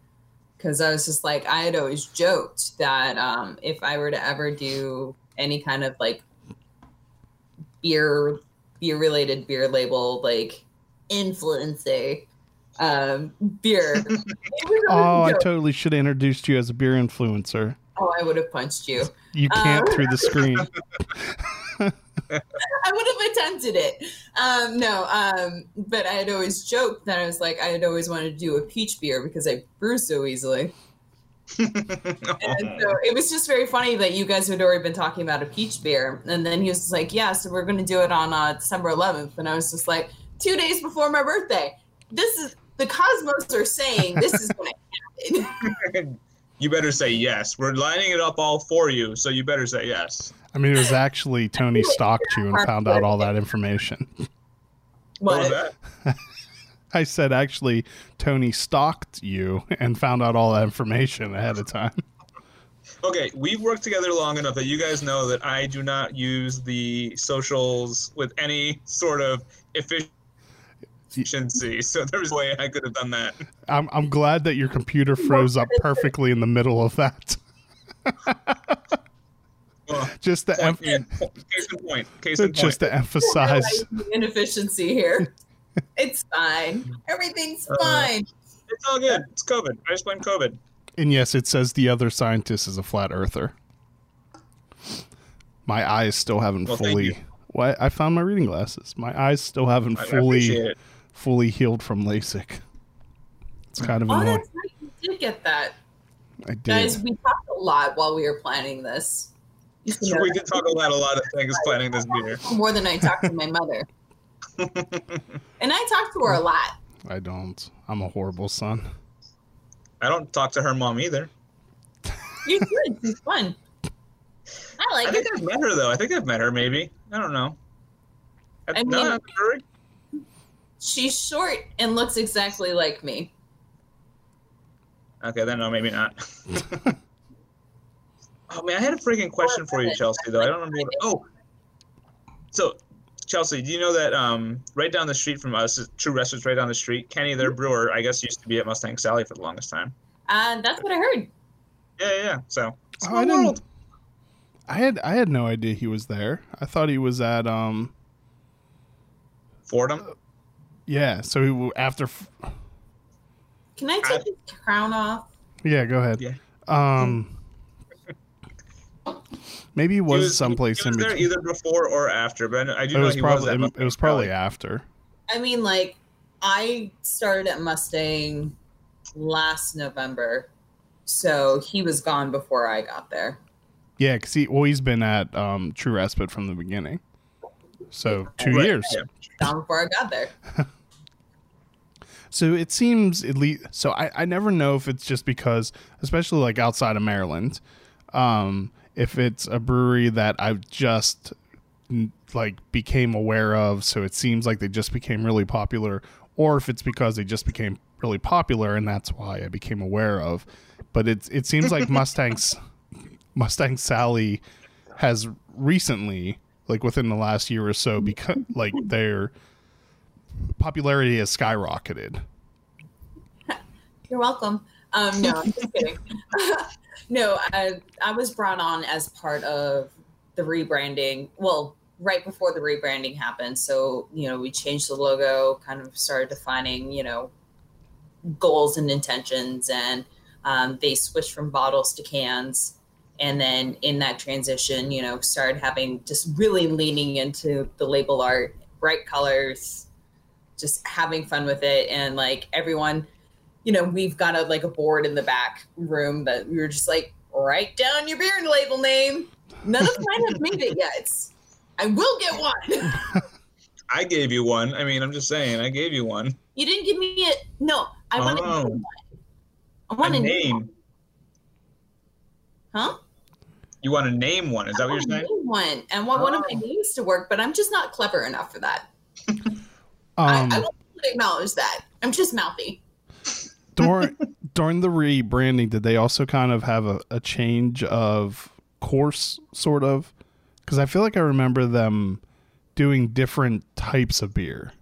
because I was just like, I had always joked that um, if I were to ever do any kind of like beer beer related beer label like influencer um beer it was a Oh, I totally should have introduced you as a beer influencer. oh i would have punched you You can't Um, through the screen. I would have attempted it. Um, no, um, but I had always joked that I was like, I had always wanted to do a peach beer because I brew so easily. And so it was just very funny that you guys had already been talking about a peach beer. And then he was like, Yeah, so we're going to do it on uh, December 11th. And I was just like, Two days before my birthday. This is the Cosmos are saying this is going to happen. you better say yes. We're lining it up all for you, so you better say yes. I mean, it was actually Tony stalked you and found out all that information. What was What? that? I said actually Tony stalked you and found out all that information ahead of time. Okay, we've worked together long enough that you guys know that I do not use the socials with any sort of efficiency. So there's a way I could have done that. I'm I'm glad that your computer froze up perfectly in the middle of that. Well, Just to point em- case in point. Case in point. to emphasize inefficiency here. It's fine. Everything's Uh, fine. It's all good. It's COVID. I just blame COVID. And yes, it says the other scientist is a flat earther. My eyes still haven't Well, fully. you. What? I found my reading glasses. My eyes still haven't I, I fully appreciate it. Fully healed from LASIK. It's kind of Oh, annoying. that's right. You did get that. I did. Guys, we talked a lot while we were planning this. You should know we that. did talk about a lot of things planning this beer. more than I talked to my mother. and I talked to her a lot. I don't. I'm a horrible son. I don't talk to her mom either. You should. She's fun. I like. I like think it. I've met her though. I think I've met her maybe. I don't know. At, I no, mean- at the brewery? She's short and looks exactly like me. Okay, then no, maybe not. oh man, I had a freaking question for you, Chelsea. Though I don't remember. What, oh, so Chelsea, do you know that um, right down the street from us, True Respite right down the street, Kenny, their brewer, I guess used to be at Mustang Sally for the longest time. Uh, that's what I heard. Yeah, yeah. yeah. So Oh, small I didn't- world. I had I had no idea he was there. I thought he was at um Fordham. Yeah. So he, w- after f- Can I take his crown off? yeah, go ahead. Yeah. Um, maybe he was, someplace he was in there between. either before or after, but I do It know was he probably was at it, was probably after. I mean, like, I started at Mustang last November, so he was gone before I got there. Yeah, because he well he's been at um True Respite from the beginning. So two Right, years. yeah. Gone before I got there. So it seems at least. So I, I never know if it's just because, especially like outside of Maryland, um, if it's a brewery that I've just like became aware of. So it seems like they just became really popular, or if it's because they just became really popular and that's why I became aware of. But it's it seems like Mustang's Mustang Sally has recently, like within the last year or so, because like their popularity has skyrocketed. You're welcome. Um, no, I'm just kidding. no, I, I was brought on as part of the rebranding. Well, right before the rebranding happened. So, you know, we changed the logo, kind of started defining, you know, goals and intentions, and um, they switched from bottles to cans. And then in that transition, you know, started having just really leaning into the label art, bright colors, just having fun with it. And like everyone, you know, we've got a like a board in the back room that we were just like, write down your beer and label name. None of mine have made it yet. I will get one. I gave you one. I mean, I'm just saying, I gave you one. you didn't give me it. No, I want Oh. a new one. I A want a, new name. one. Huh? You want to name one? Is that what you're saying? one. And want one of my Oh. names to work, but I'm just not clever enough for that. Um, I, I will acknowledge that. I'm just mouthy. during during the rebranding, did they also kind of have a, a change of course, sort of? Because I feel like I remember them doing different types of beer.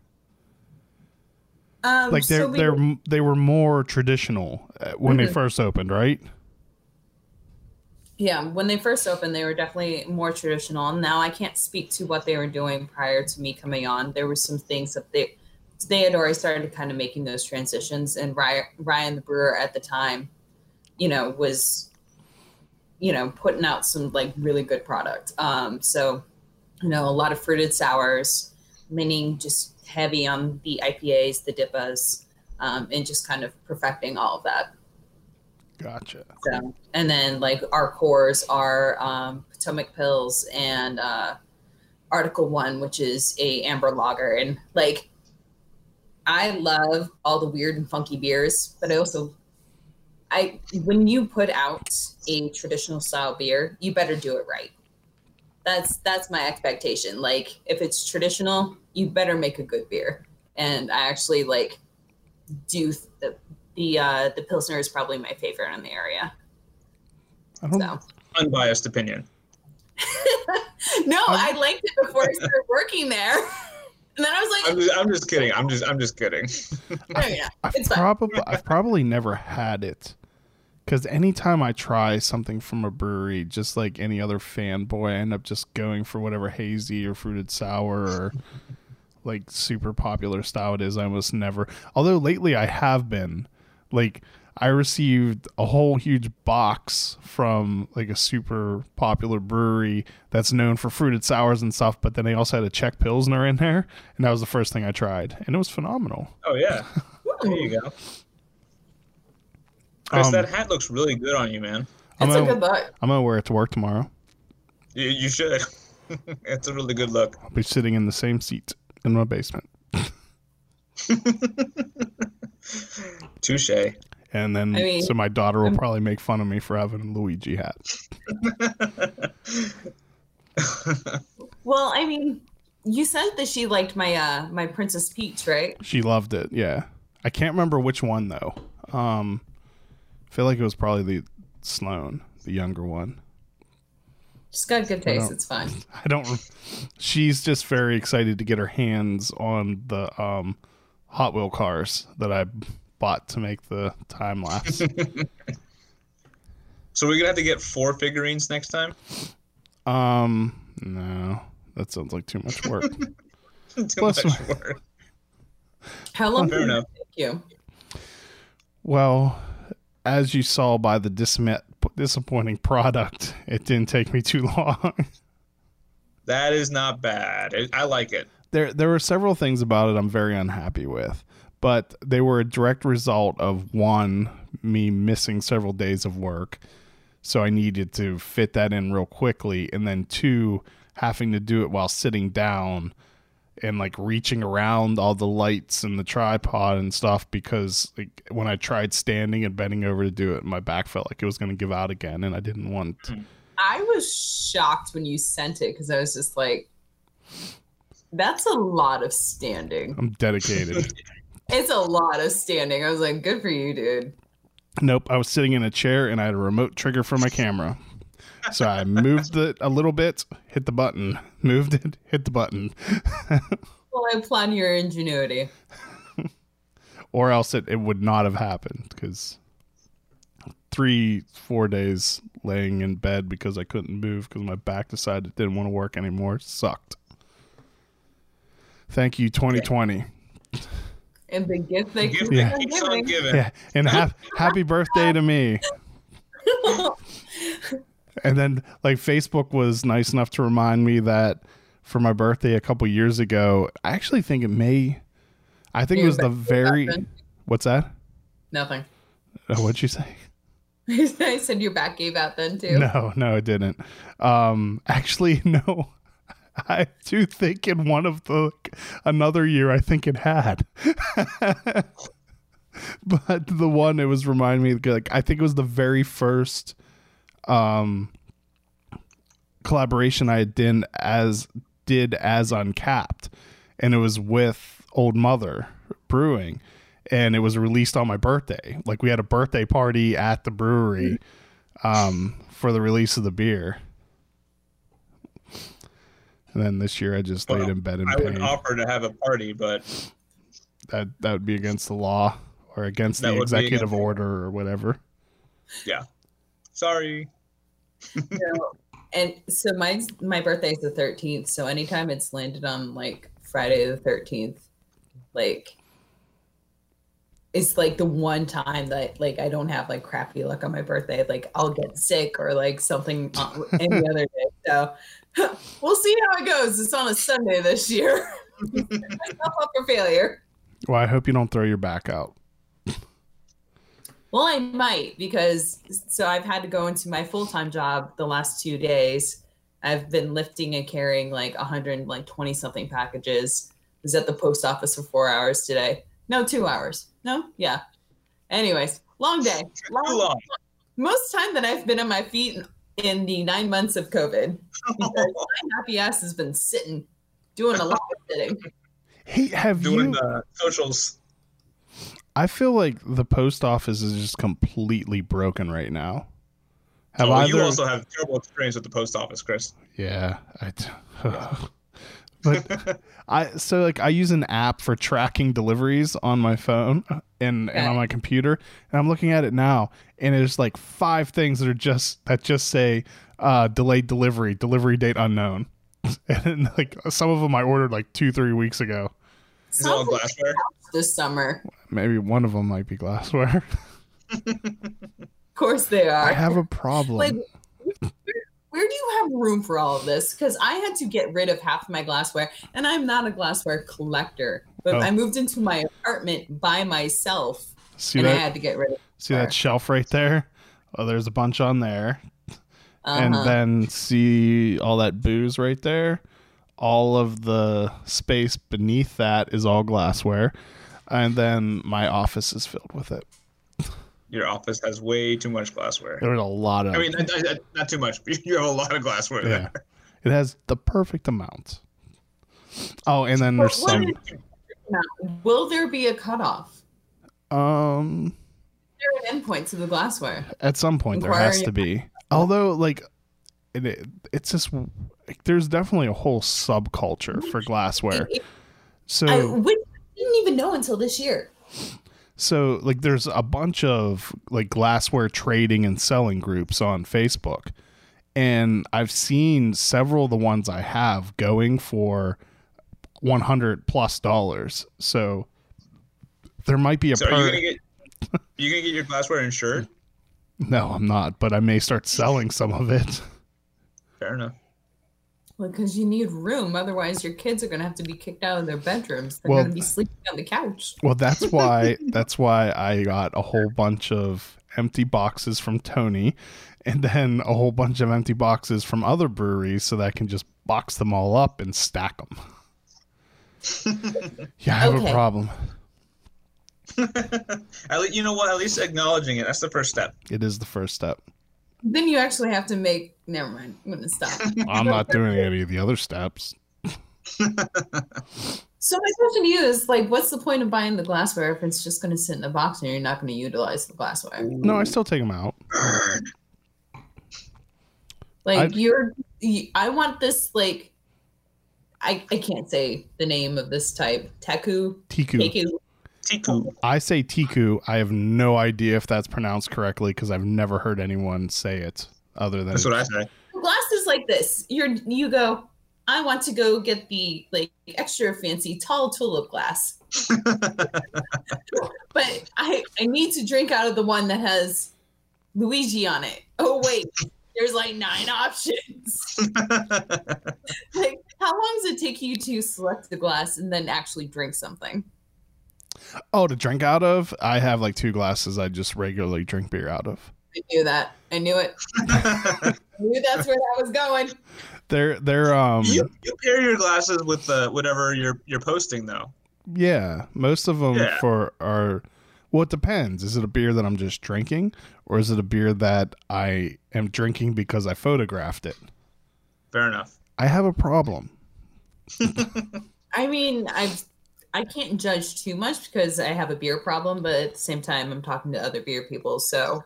Um, Like they're so we were- they were more traditional uh, when they Mhm. first opened, right? Yeah, when they first opened, they were definitely more traditional. Now I can't speak to what they were doing prior to me coming on. There were some things that they they had already started kind of making those transitions, and Ryan, Ryan the brewer at the time, you know, was you know putting out some like really good product. Um, so you know, a lot of fruited sours, meaning just heavy on the IPAs, the DIPAs, um, and just kind of perfecting all of that. Gotcha. So, and then like our cores are um, Potomac Pills and uh, Article One, which is a amber lager. And like, I love all the weird and funky beers, but I also, I when you put out a traditional style beer, you better do it right. That's that's my expectation. Like, if it's traditional, you better make a good beer. And I actually like do the the uh, the pilsner is probably my favorite in the area. I don't. So Unbiased opinion. no, I liked it before I started working there, and then I was I'm like, just, I'm just kidding. I'm just, I'm just kidding. no, yeah, I've it's fine. probably I've probably never had it because anytime I try something from a brewery, just like any other fanboy, I end up just going for whatever hazy or fruited sour or like super popular style it is. I almost never. Although lately I have been like I received a whole huge box from like a super popular brewery that's known for fruited sours and stuff, but then they also had a Czech Pilsner in there, and that was the first thing I tried, and it was phenomenal. Oh yeah, there you go. Chris, Um, that hat looks really good on you, man. I'm It's a gonna, good look. I'm gonna wear it to work tomorrow. You, you should. it's a really good look. I'll be sitting in the same seat in my basement, Touche. and then I mean, so my daughter will I'm- probably make fun of me for having a Luigi hat. Well, I mean, you said that she liked my uh my Princess Peach, right? She loved it. Yeah, I can't remember which one though. Um, I feel like it was probably the Sloan, the younger one. She's got good taste. It's fine. I don't. She's just very excited to get her hands on the um, Hot Wheel cars that I bought to make the time lapse. so we're gonna have to get four figurines next time. um, no, that sounds like too much work. Too Plus much my- work. How long Fair did it enough. take you? well, as you saw by the disma- disappointing product, it didn't take me too long. That is not bad. I- I like it. There there were several things about it I'm very unhappy with, but they were a direct result of one me missing several days of work, so I needed to fit that in real quickly, and then two having to do it while sitting down and like reaching around all the lights and the tripod and stuff because like when I tried standing and bending over to do it, my back felt like it was going to give out again, and I didn't want. Hmm. I was shocked when you sent it because I was just like, "That's a lot of standing. I'm dedicated. It's a lot of standing." I was like, "Good for you, dude." Nope, I was sitting in a chair and I had a remote trigger for my camera. So I moved it a little bit, hit the button, moved it, hit the button, Well, I applaud your ingenuity. or else it, it would not have happened because three, four days laying in bed because I couldn't move because my back decided it didn't want to work anymore sucked. Thank you, 2020. And the gift they Gift Yeah. keeps on giving. Yeah, and ha- happy birthday to me. And then like Facebook was nice enough to remind me that for my birthday a couple years ago, I actually think it may I think it was the very happened? what's that? Nothing. Oh, what'd you say? I said your back gave out then too. No, no, it didn't. Um actually no. I do think in one of the another year I think it had. but the one it was remind me like I think it was the very first um collaboration I did as did as uncapped and it was with Olde Mother Brewing and it was released on my birthday. Like we had a birthday party at the brewery um for the release of the beer. And then this year I just laid in bed in I pain. would offer to have a party, but that that would be against the law or against That the executive against- order or whatever. Yeah. Sorry. No. And so my my birthday is the thirteenth. So anytime it's landed on like Friday the thirteenth, like it's like the one time that like I don't have like crappy luck on my birthday. Like I'll get sick or like something any other day. So we'll see how it goes. It's on a Sunday this year. Myself up for failure. Well, I hope you don't throw your back out. Well, I might because so I've had to go into my full time job the last two days. I've been lifting and carrying like 100 like 20 something packages. Was at the post office for four hours today. No, two hours. No, yeah. Anyways, long day. Long, long. most time that I've been on my feet in the nine months of COVID. Because my happy ass has been sitting, doing a lot of sitting. Hey, have Doing you? the socials. I feel like the post office is just completely broken right now. Have oh, either? you also have terrible experience with the post office, Chris. yeah, I. d- but I so like I use an app for tracking deliveries on my phone and, and on my computer, and I'm looking at it now, and there's like five things that are just that just say uh, delayed delivery, delivery date unknown. and then, like some of them I ordered like two, three weeks ago. Is all glassware? this summer. Maybe one of them might be glassware. Of course they are. I have a problem. Like, where do you have room for all of this? Because I had to get rid of half my glassware, and I'm not a glassware collector. But Oh. I moved into my apartment by myself, see and I had to get rid of. See that shelf right there? Oh, there's a bunch on there. Uh-huh. and then see all that booze right there all of the space beneath that is all glassware and then my office is filled with it Your office has way too much glassware. there's a lot of I mean, not, not- not too much. but You have a lot of glassware yeah there. it has the perfect amount oh and then there's what some is- now, will there be a cutoff? um Is there an endpoint to the glassware? at some point there has to be although like it, it, it's just like, there's definitely a whole subculture for glassware so I, which I didn't even know until this year. So like there's a bunch of like glassware trading and selling groups on Facebook. And I've seen several of the ones I have going for 100 plus dollars. So there might be a So are you per gonna get you gonna get your glassware insured? No, I'm not, but I may start selling some of it. Fair enough. Well, because you need room. Otherwise, your kids are going to have to be kicked out of their bedrooms. They're Well- going to be sleeping on the couch. Well, that's why that's why I got a whole bunch of empty boxes from Tony and then a whole bunch of empty boxes from other breweries so that I can just box them all up and stack them. Yeah, I have a problem. At least, you know what? At least acknowledging it. That's the first step. It is the first step. Then you actually have to make. Never mind. I'm going to stop. I'm not doing any of the other steps. so my question to you is like, what's the point of buying the glassware if it's just going to sit in a box and you're not going to utilize the glassware? No, I still take them out. Like I've- you're, I want this like. I, I can't say the name of this type. Teku. Tiku. Teku. Tiku. Um, I say Tiku. I have no idea if that's pronounced correctly because I've never heard anyone say it other than That's what I say. glass is like this. You're you go. I want to go get the like extra fancy tall tulip glass, but I I need to drink out of the one that has Luigi on it. Oh wait, there's like nine options. like, how long does it take you to select the glass and then actually drink something? Oh, to drink out of? I have like two glasses I just regularly drink beer out of. I knew that. I knew it. I knew that's where that was going. They're they're um you, you pair your glasses with the whatever you're you're posting though. yeah, most of them Yeah. for are well it depends. Is it a beer that I'm just drinking or is it a beer that I am drinking because I photographed it? Fair enough. I have a problem. I mean, I've I can't judge too much because I have a beer problem, but at the same time, I'm talking to other beer people, so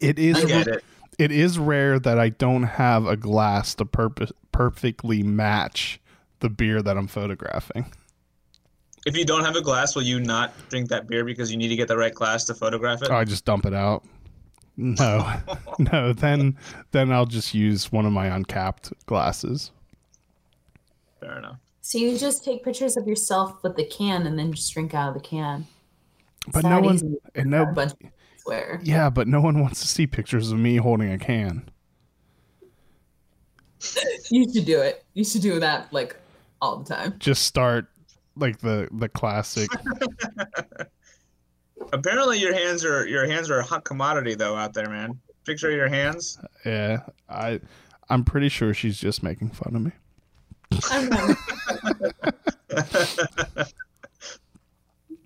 It is I get it. it is rare that I don't have a glass to purpose perfectly match the beer that I'm photographing. If you don't have a glass, will you not drink that beer because you need to get the right glass to photograph it? I just dump it out. No, no. Then, then I'll just use one of my uncapped glasses. Fair enough. so you just take pictures of yourself with the can and then just drink out of the can. But It's no that one, and no, bunch of yeah, but no one wants to see pictures of me holding a can. You should do it. You should do that like all the time. Just start like the the classic. Apparently, your hands are your hands are a hot commodity though out there, man. Picture your hands. Uh, yeah, I, I'm pretty sure she's just making fun of me. I'm not.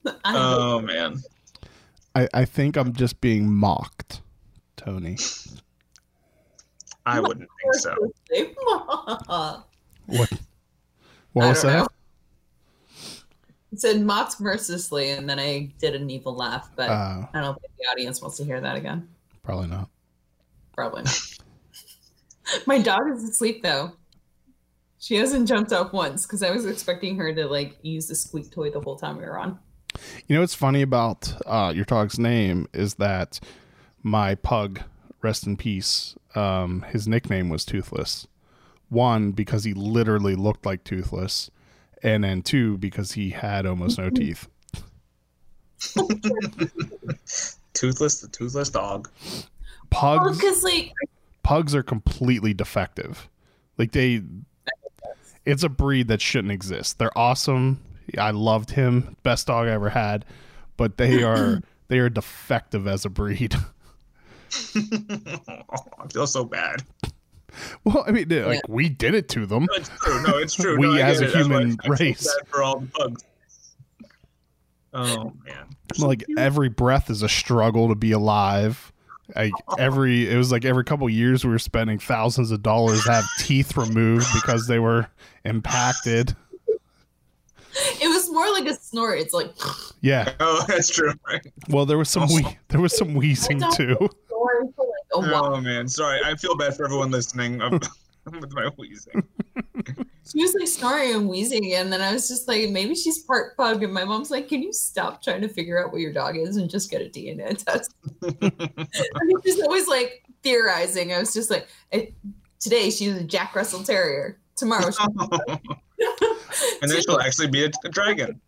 I oh man. I, I think I'm just being mocked, Tony. I wouldn't think so. What? What was don't that? Said mocked mercilessly, and then I did an evil laugh, but Uh, I don't think the audience wants to hear that again. probably not. Probably not. My dog is asleep though. She hasn't jumped up once because I was expecting her to like use the squeak toy the whole time we were on. You know what's funny about uh, your dog's name is that my pug, rest in peace, um, his nickname was Toothless. One because he literally looked like toothless, and then two because he had almost no mm-hmm. teeth. Toothless, the toothless dog. Well, Pugs, because like pugs are completely defective. Like they, it's a breed that shouldn't exist. They're awesome. I loved him, best dog I ever had, but they are they are defective as a breed. Oh, I feel so bad. Well, I mean, they- like we did it to them. No, it's true. No, it's true. We no, as a it. Human I feel race. bad for all the bugs. Oh man. Like every breath is a struggle to be alive. Like every, it was like every couple years we were spending thousands of dollars to have teeth removed because they were impacted. it was more like a snort. It's like Yeah. Oh, that's true. Right. Well, there was some oh. whe- there was some wheezing too. Snoring for like a while. Oh man, sorry. I feel bad for everyone listening with my wheezing. She was like snoring and wheezing, and then I was just like, maybe she's part pug. And my mom's like, can you stop trying to figure out what your dog is and just get a DNA test? I mean, she's always like theorizing. I was just like, today she's a Jack Russell Terrier. Tomorrow, she- and then she'll actually be a, a dragon.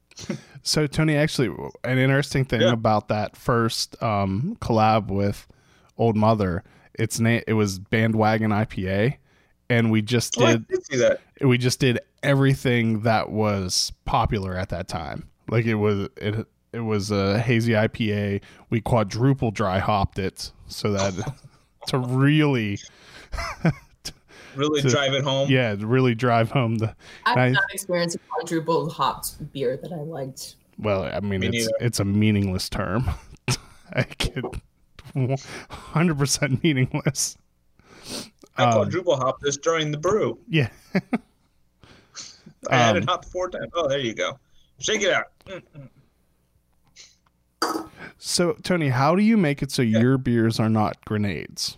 So Tony, actually, an interesting thing Yeah. about that first um, collab with Olde Mother, its name it was Bandwagon IPA, and we just Oh, I did did see that. we just did everything that was popular at that time. Like it was it it was a hazy IPA. We quadruple dry hopped it so that to really Really To- drive it home. yeah really drive home the I've Nice. not experienced a quadruple hopped beer that I liked. well I mean Me it's neither. it's a meaningless term. I could 100% meaningless. I Um, quadruple hop this during the brew. Yeah. I added Um, hop four times. Oh, there you go. Shake it out. So Tony, how do you make it so Yeah. your beers are not grenades?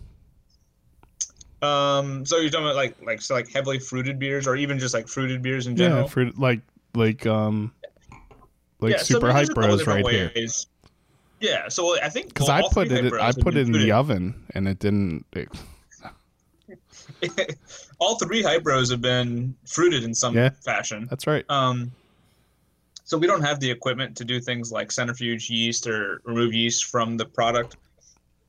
Um, so you're talking about like like so like heavily fruited beers, or even just like fruited beers in general. Yeah, for like like um like Yeah, super there's hype a couple bros right here. Yeah, so I think Because well, I put it I put it in the oven and it didn't. It, all three hype bros have been fruited in some Yeah. fashion. that's right. Um, so we don't have the equipment to do things like centrifuge yeast or remove yeast from the product,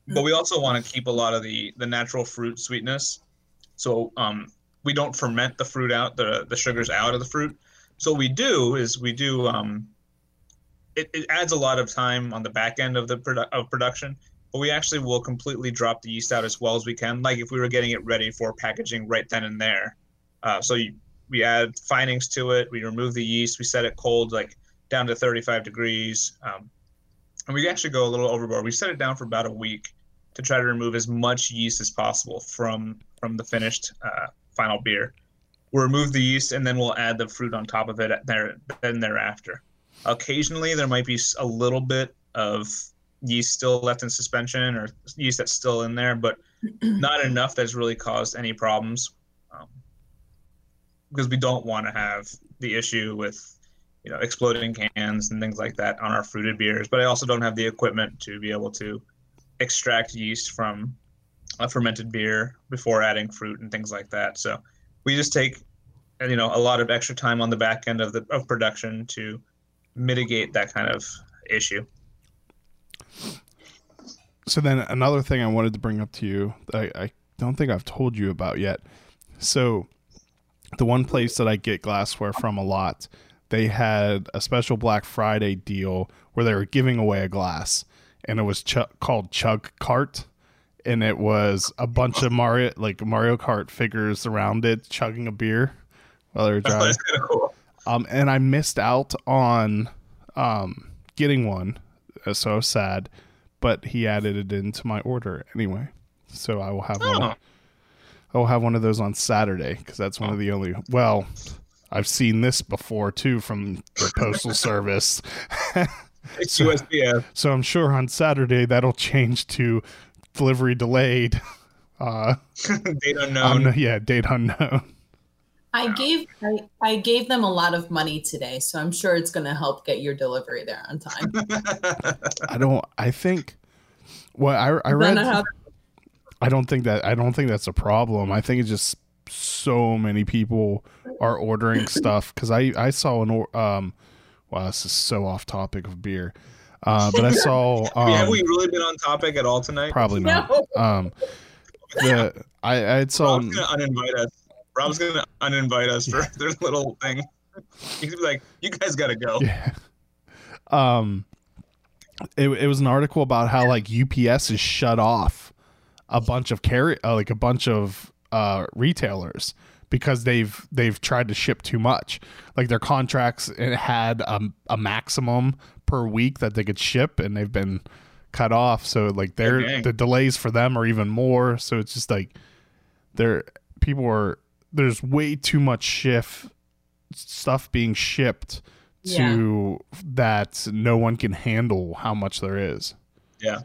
but we also want to keep a lot of the the natural fruit sweetness. So um, we don't ferment the fruit out, the the sugars out of the fruit. So what we do is we do um, it, it adds a lot of time on the back end of the produ- of production, but we actually will completely drop the yeast out as well as we can, like if we were getting it ready for packaging right then and there. Uh, so you, we add finings to it, we remove the yeast, we set it cold, like down to 35 degrees, um, and we actually go a little overboard. We set it down for about a week to try to remove as much yeast as possible from from the finished uh, final beer. We'll remove the yeast and then we'll add the fruit on top of it there then thereafter. Occasionally, there might be a little bit of yeast still left in suspension or yeast that's still in there, but not enough that's really caused any problems. Um, because we don't want to have the issue with you know exploding cans and things like that on our fruited beers. But I also don't have the equipment to be able to extract yeast from a fermented beer before adding fruit and things like that. So we just take you know a lot of extra time on the back end of the of production to mitigate that kind of issue. So then another thing I wanted to bring up to you that I, I don't think I've told you about yet. So the one place that I get glassware from a lot, they had a special Black Friday deal where they were giving away a glass, and it was ch- called Chug Cart, and it was a bunch of Mario like Mario Kart figures around it chugging a beer while they were driving. That's kind of cool. Um, and I missed out on um, getting one, uh, so sad. But he added it into my order anyway, so I will have one. Oh. I will have one of those on Saturday because that's one of the only. Well, I've seen this before too from the postal service, It's So- USPS. so I'm sure on Saturday that'll change to delivery delayed. Uh, Date unknown. un- yeah, date unknown. I gave I, I gave them a lot of money today, so I'm sure it's going to help get your delivery there on time. I don't. I think. Well, I I read. not I don't think that I don't think that's a problem. I think it's just so many people are ordering stuff because I I saw an or- um, wow this is so off topic of beer, uh, but I saw I mean, have um, we really been on topic at all tonight? probably not. No. Um, the I I had saw Rob's gonna uninvite us. Rob's gonna uninvite us for their little thing. He's like, "You guys gotta go." Yeah. Um, it, it was an article about how like UPS has shut off a bunch of carry uh, like a bunch of uh retailers because they've they've tried to ship too much. Like their contracts had a, a maximum per week that they could ship, and they've been cut off. So like they're dang. the delays for them are even more. So it's just like they're people are there's way too much shift stuff being shipped to that no one can handle how much there is. Yeah.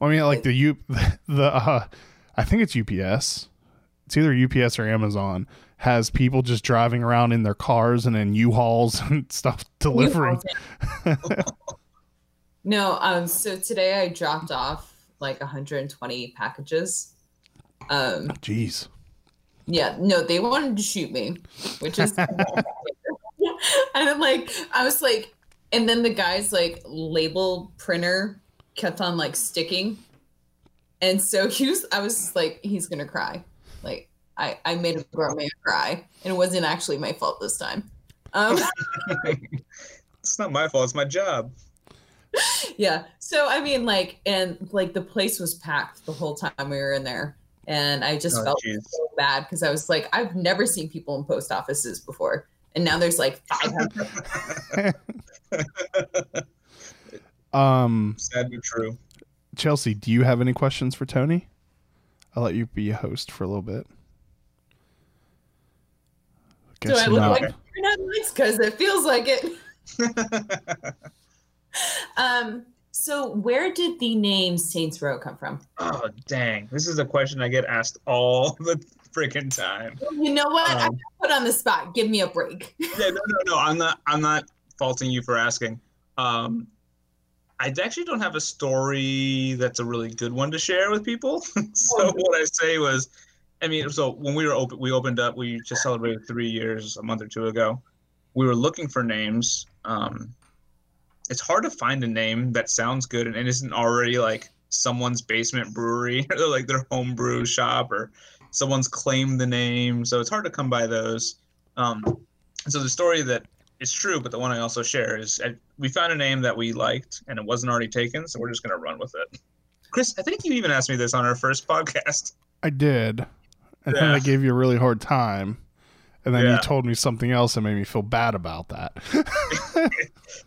I mean, like the U, the uh, I think it's UPS. It's either UPS or Amazon has people just driving around in their cars and in U-Hauls and stuff delivering. No, um, so today I dropped off like 120 packages. Um, Jeez. Yeah, no, they wanted to shoot me, which is and then like I was like, and then the guy's like label printer kept on like sticking, and so he was, I was like, he's gonna cry, like I I made a grown man cry, and it wasn't actually my fault this time. Um, It's not my fault. It's my job. yeah so i mean like and like the place was packed the whole time we were in there and i just Oh, felt jeez. so bad because i was like i've never seen people in post offices before and now there's like 500 Um, Sad but true. Chelsea, do you have any questions for Tony? I'll let you be a host for a little bit. do i look not. like you're not nice because it feels like it um so where did the name saints row come from oh dang! This is a question I get asked all the freaking time. you know what i Um, got put on the spot give me a break Yeah, no, no, no. I'm not. I'm not faulting you for asking. Um, I actually don't have a story that's a really good one to share with people. so Oh. what I say was, I mean, so when we were open, we opened up. We just celebrated three years a month or two ago. We were looking for names. Um, it's hard to find a name that sounds good and isn't already like someone's basement brewery or like their home brew shop or someone's claimed the name. So it's hard to come by those. Um, so the story that is true, but the one I also share is I, we found a name that we liked and it wasn't already taken, so we're just gonna run with it. Chris, I think you even asked me this on our first podcast. I did. I Yeah. I gave you a really hard time. And then Yeah. you told me something else that made me feel bad about that. The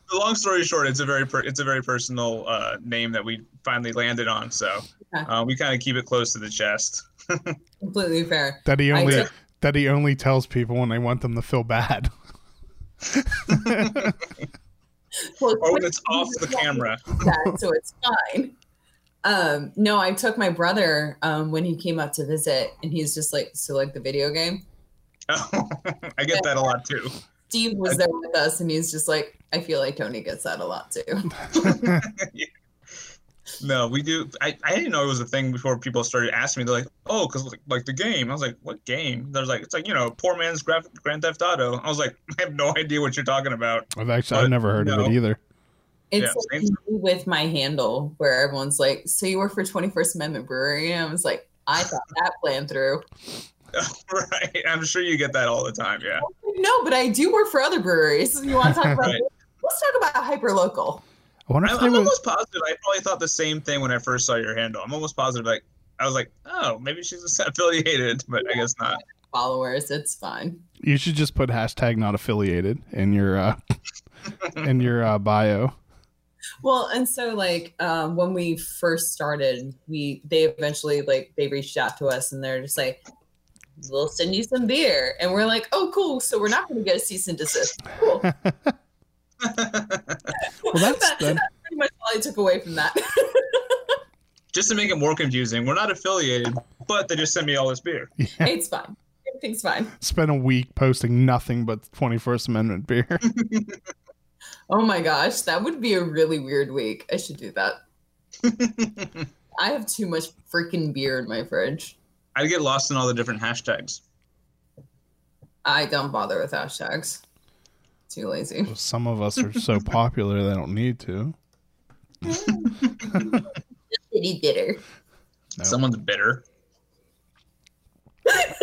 long story short, it's a very per, it's a very personal uh, name that we finally landed on, so Okay. uh, we kind of keep it close to the chest. completely fair that he only took- that he only tells people when they want them to feel bad. well, Or when it's off the camera. that, so it's fine. Um, no, I took my brother um, when he came up to visit, and he's just like, "So, like the video game." I get that a lot too. Steve was there with us, and he's just like, "I feel like Tony gets that a lot too." No, we do. I, I didn't know it was a thing before people started asking me. They're like, "Oh, because like, like the game." I was like, "What game?" They're like, "It's like you know, poor man's Grand, Grand Theft Auto." I was like, "I have no idea what you're talking about." I've actually I've never heard of it either. It's Yeah, like with my handle, where everyone's like, "So you work for Twenty First Amendment Brewery?" And I was like, "I thought that plan through." right. I'm sure you get that all the time. Yeah. No, but I do work for other breweries. You want to talk about? Right. Let's talk about hyper local. I wonder if I'm, I'm would. almost positive. I probably thought the same thing when I first saw your handle. I'm almost positive. Like I was like, "Oh, maybe she's affiliated," but I guess not. Followers, it's fine. You should just put hashtag not affiliated in your uh, in your uh, bio. Well, and so like um, when we first started, we they eventually like they reached out to us and they're just like, "We'll send you some beer," and we're like, "Oh, cool! So we're not going to get a cease and desist." Cool. Well, that's That- then. that's pretty much all I took away from that. just to make it more confusing, we're not affiliated, but they just sent me all this beer. it's fine. Everything's fine. Spent a week posting nothing but 21st Amendment beer. Oh my gosh, that would be a really weird week. I should do that. I have too much freaking beer in my fridge. I get lost in all the different hashtags. I don't bother with hashtags. Too lazy. Some of us are so popular they don't need to. City bitter. No. Someone's bitter.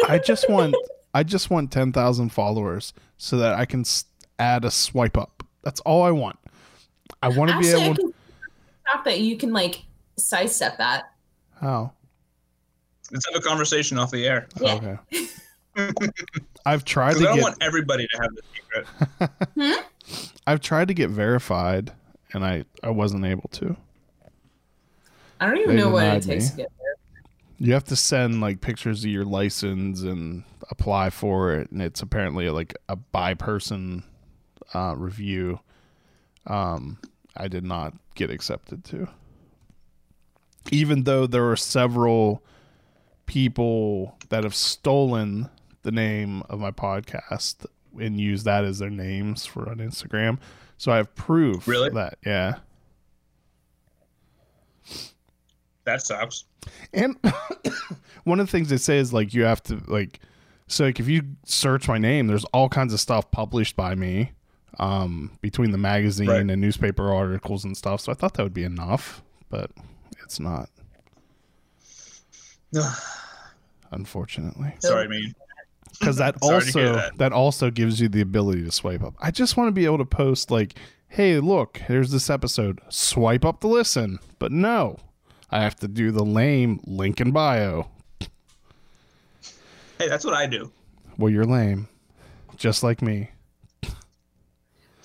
I just want I just want 10,000 followers so that I can add a swipe up. That's all I want. I want to be Actually, I able can stop that you can like sidestep that. How? Let's have a conversation off the air. Yeah. Okay. I've tried Because to I don't get want everybody to have the secret. I've tried to get verified and I I wasn't able to. I don't even They know what it takes me. to get there. You have to send like pictures of your license and apply for it, and it's apparently like a by person uh, review. Um, I did not get accepted to, even though there are several people that have stolen the name of my podcast and use that as their names for on Instagram. So I have proof Really? that yeah. That sucks. And one of the things they say is like you have to like so like if you search my name, there's all kinds of stuff published by me um between the magazine Right. and newspaper articles and stuff. So I thought that would be enough, but it's not, unfortunately. Sorry, man. Because that Sorry to hear also that. that. also gives you the ability to swipe up. I just want to be able to post like, "Hey, look, here's this episode. Swipe up to listen." But no, I have to do the lame link in bio. Hey, that's what I do. Well, you're lame, just like me.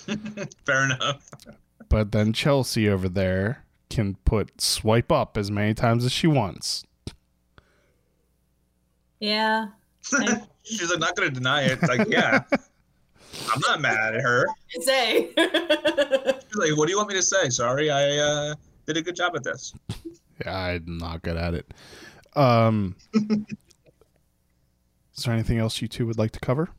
Fair enough. But then Chelsea over there can put swipe up as many times as she wants. Yeah. I She's like not gonna deny it. It's like, yeah. I'm not mad at her. say. She's like, what do you want me to say? Sorry, I uh, did a good job at this. Yeah, I'm not good at it. Um, is there anything else you two would like to cover?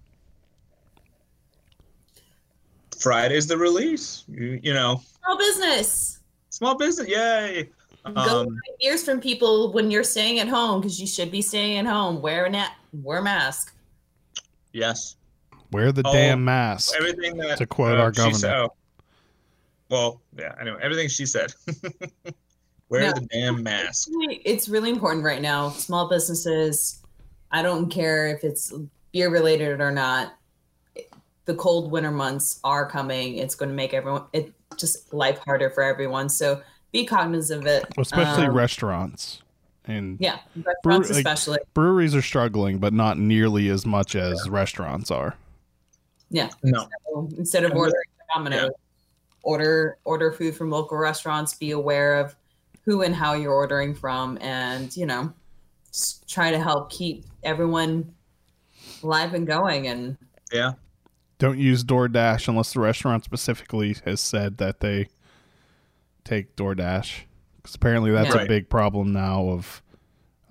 Friday's the release. You, you know, Small business. small business. Yay. Go Um, buy beers from people when you're staying at home because you should be staying at home. Wear a net. Wear a mask. yes. Wear the Oh, damn mask. Everything that To quote uh, our she said- oh. well, yeah. Anyway, everything she said. Wear No. the damn mask. It's really important right now. Small businesses. I don't care if it's beer related or not. The cold winter months are coming. It's going to make everyone it just life harder for everyone. So be cognizant of it. especially Um, restaurants and Yeah, restaurants like- especially. breweries are struggling, but not nearly as much as restaurants are. Yeah. No. So instead of ordering Domino's, Yeah. order order food from local restaurants. Be aware of who and how you're ordering from, and you know, try to help keep everyone alive and going. And Yeah. Don't use DoorDash unless the restaurant specifically has said that they take DoorDash. Because apparently that's Yeah. a big problem now. Of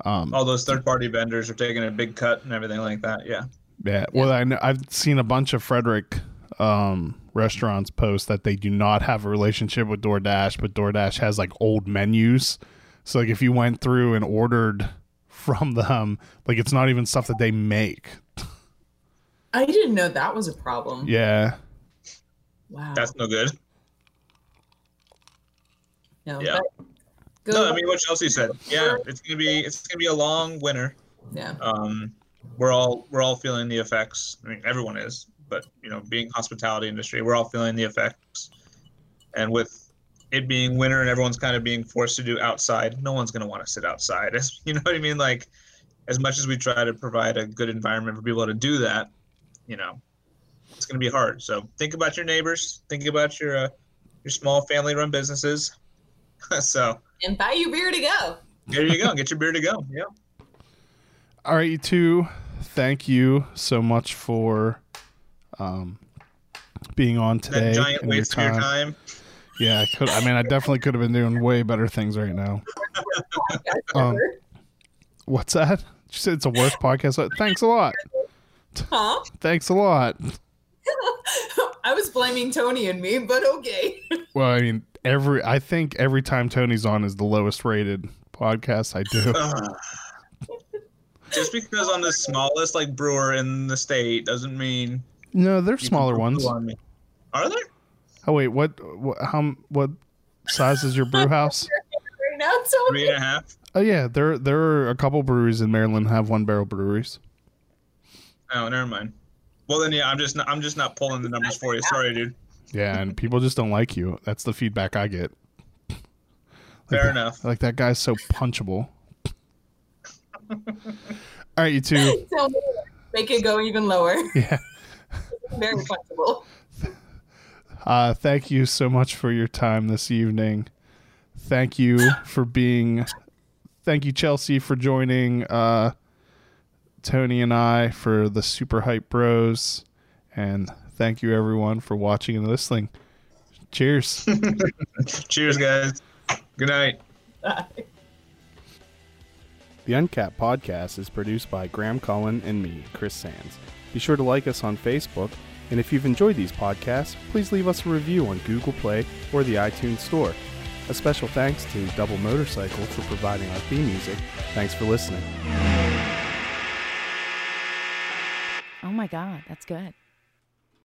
um, All those third party vendors are taking a big cut and everything like that. Yeah. yeah. Well, I know, I've seen a bunch of Frederick um, restaurants post that they do not have a relationship with DoorDash, but DoorDash has like old menus. So like if you went through and ordered from them, like it's not even stuff that they make. I didn't know that was a problem. Yeah. Wow. That's no good. No, yeah. No, I mean what Chelsea said. Yeah, it's gonna be it's gonna be a long winter. yeah. Um, we're all we're all feeling the effects. I mean, everyone is, but you know, being hospitality industry, we're all feeling the effects. And with it being winter and everyone's kind of being forced to do outside, no one's gonna want to sit outside. You know what I mean? Like, as much as we try to provide a good environment for people to do that, you know, it's gonna be hard. So think about your neighbors. Think about your uh, your small family-run businesses. so And buy your beer to go. there you go. Get your beer to go. Yeah. All right, you two. Thank you so much for um, being on today. That giant and your waste of your time. Yeah, I could. I mean, I definitely could have been doing way better things right now. Um, What's that? She said it's a worst podcast. Thanks a lot. huh? Thanks a lot. I was blaming Tony and me, but okay. Well, I mean, every I think every time Tony's on is the lowest rated podcast I do. Ugh. just because I'm the smallest like brewer in the state doesn't mean No, they're smaller ones. on me. Are there? Oh wait, what, what? How? What size is your brew house? Right now, it's Three and a half. Oh yeah, there there are a couple breweries in Maryland have one barrel breweries. Oh, never mind. Well then, yeah, I'm just not, I'm just not pulling the numbers for you. Sorry, dude. Yeah, and people just don't like you. That's the feedback I get. Fair that- enough. Like that guy's so punchable. All right, you two. so make it go even lower. Yeah. Very flexible. Uh, thank you so much for your time this evening. Thank you for being. Thank you, Chelsea, for joining uh, Tony and I for the Super Hype Bros. And thank you, everyone, for watching and listening. Cheers. Cheers, guys. Good night. Bye. The Uncapped podcast is produced by Graham Cullen and me, Chris Sands. Be sure to like us on Facebook, and if you've enjoyed these podcasts, please leave us a review on Google Play or the iTunes Store. A special thanks to Double Motorcycle for providing our theme music. Thanks for listening. Oh my god, that's good.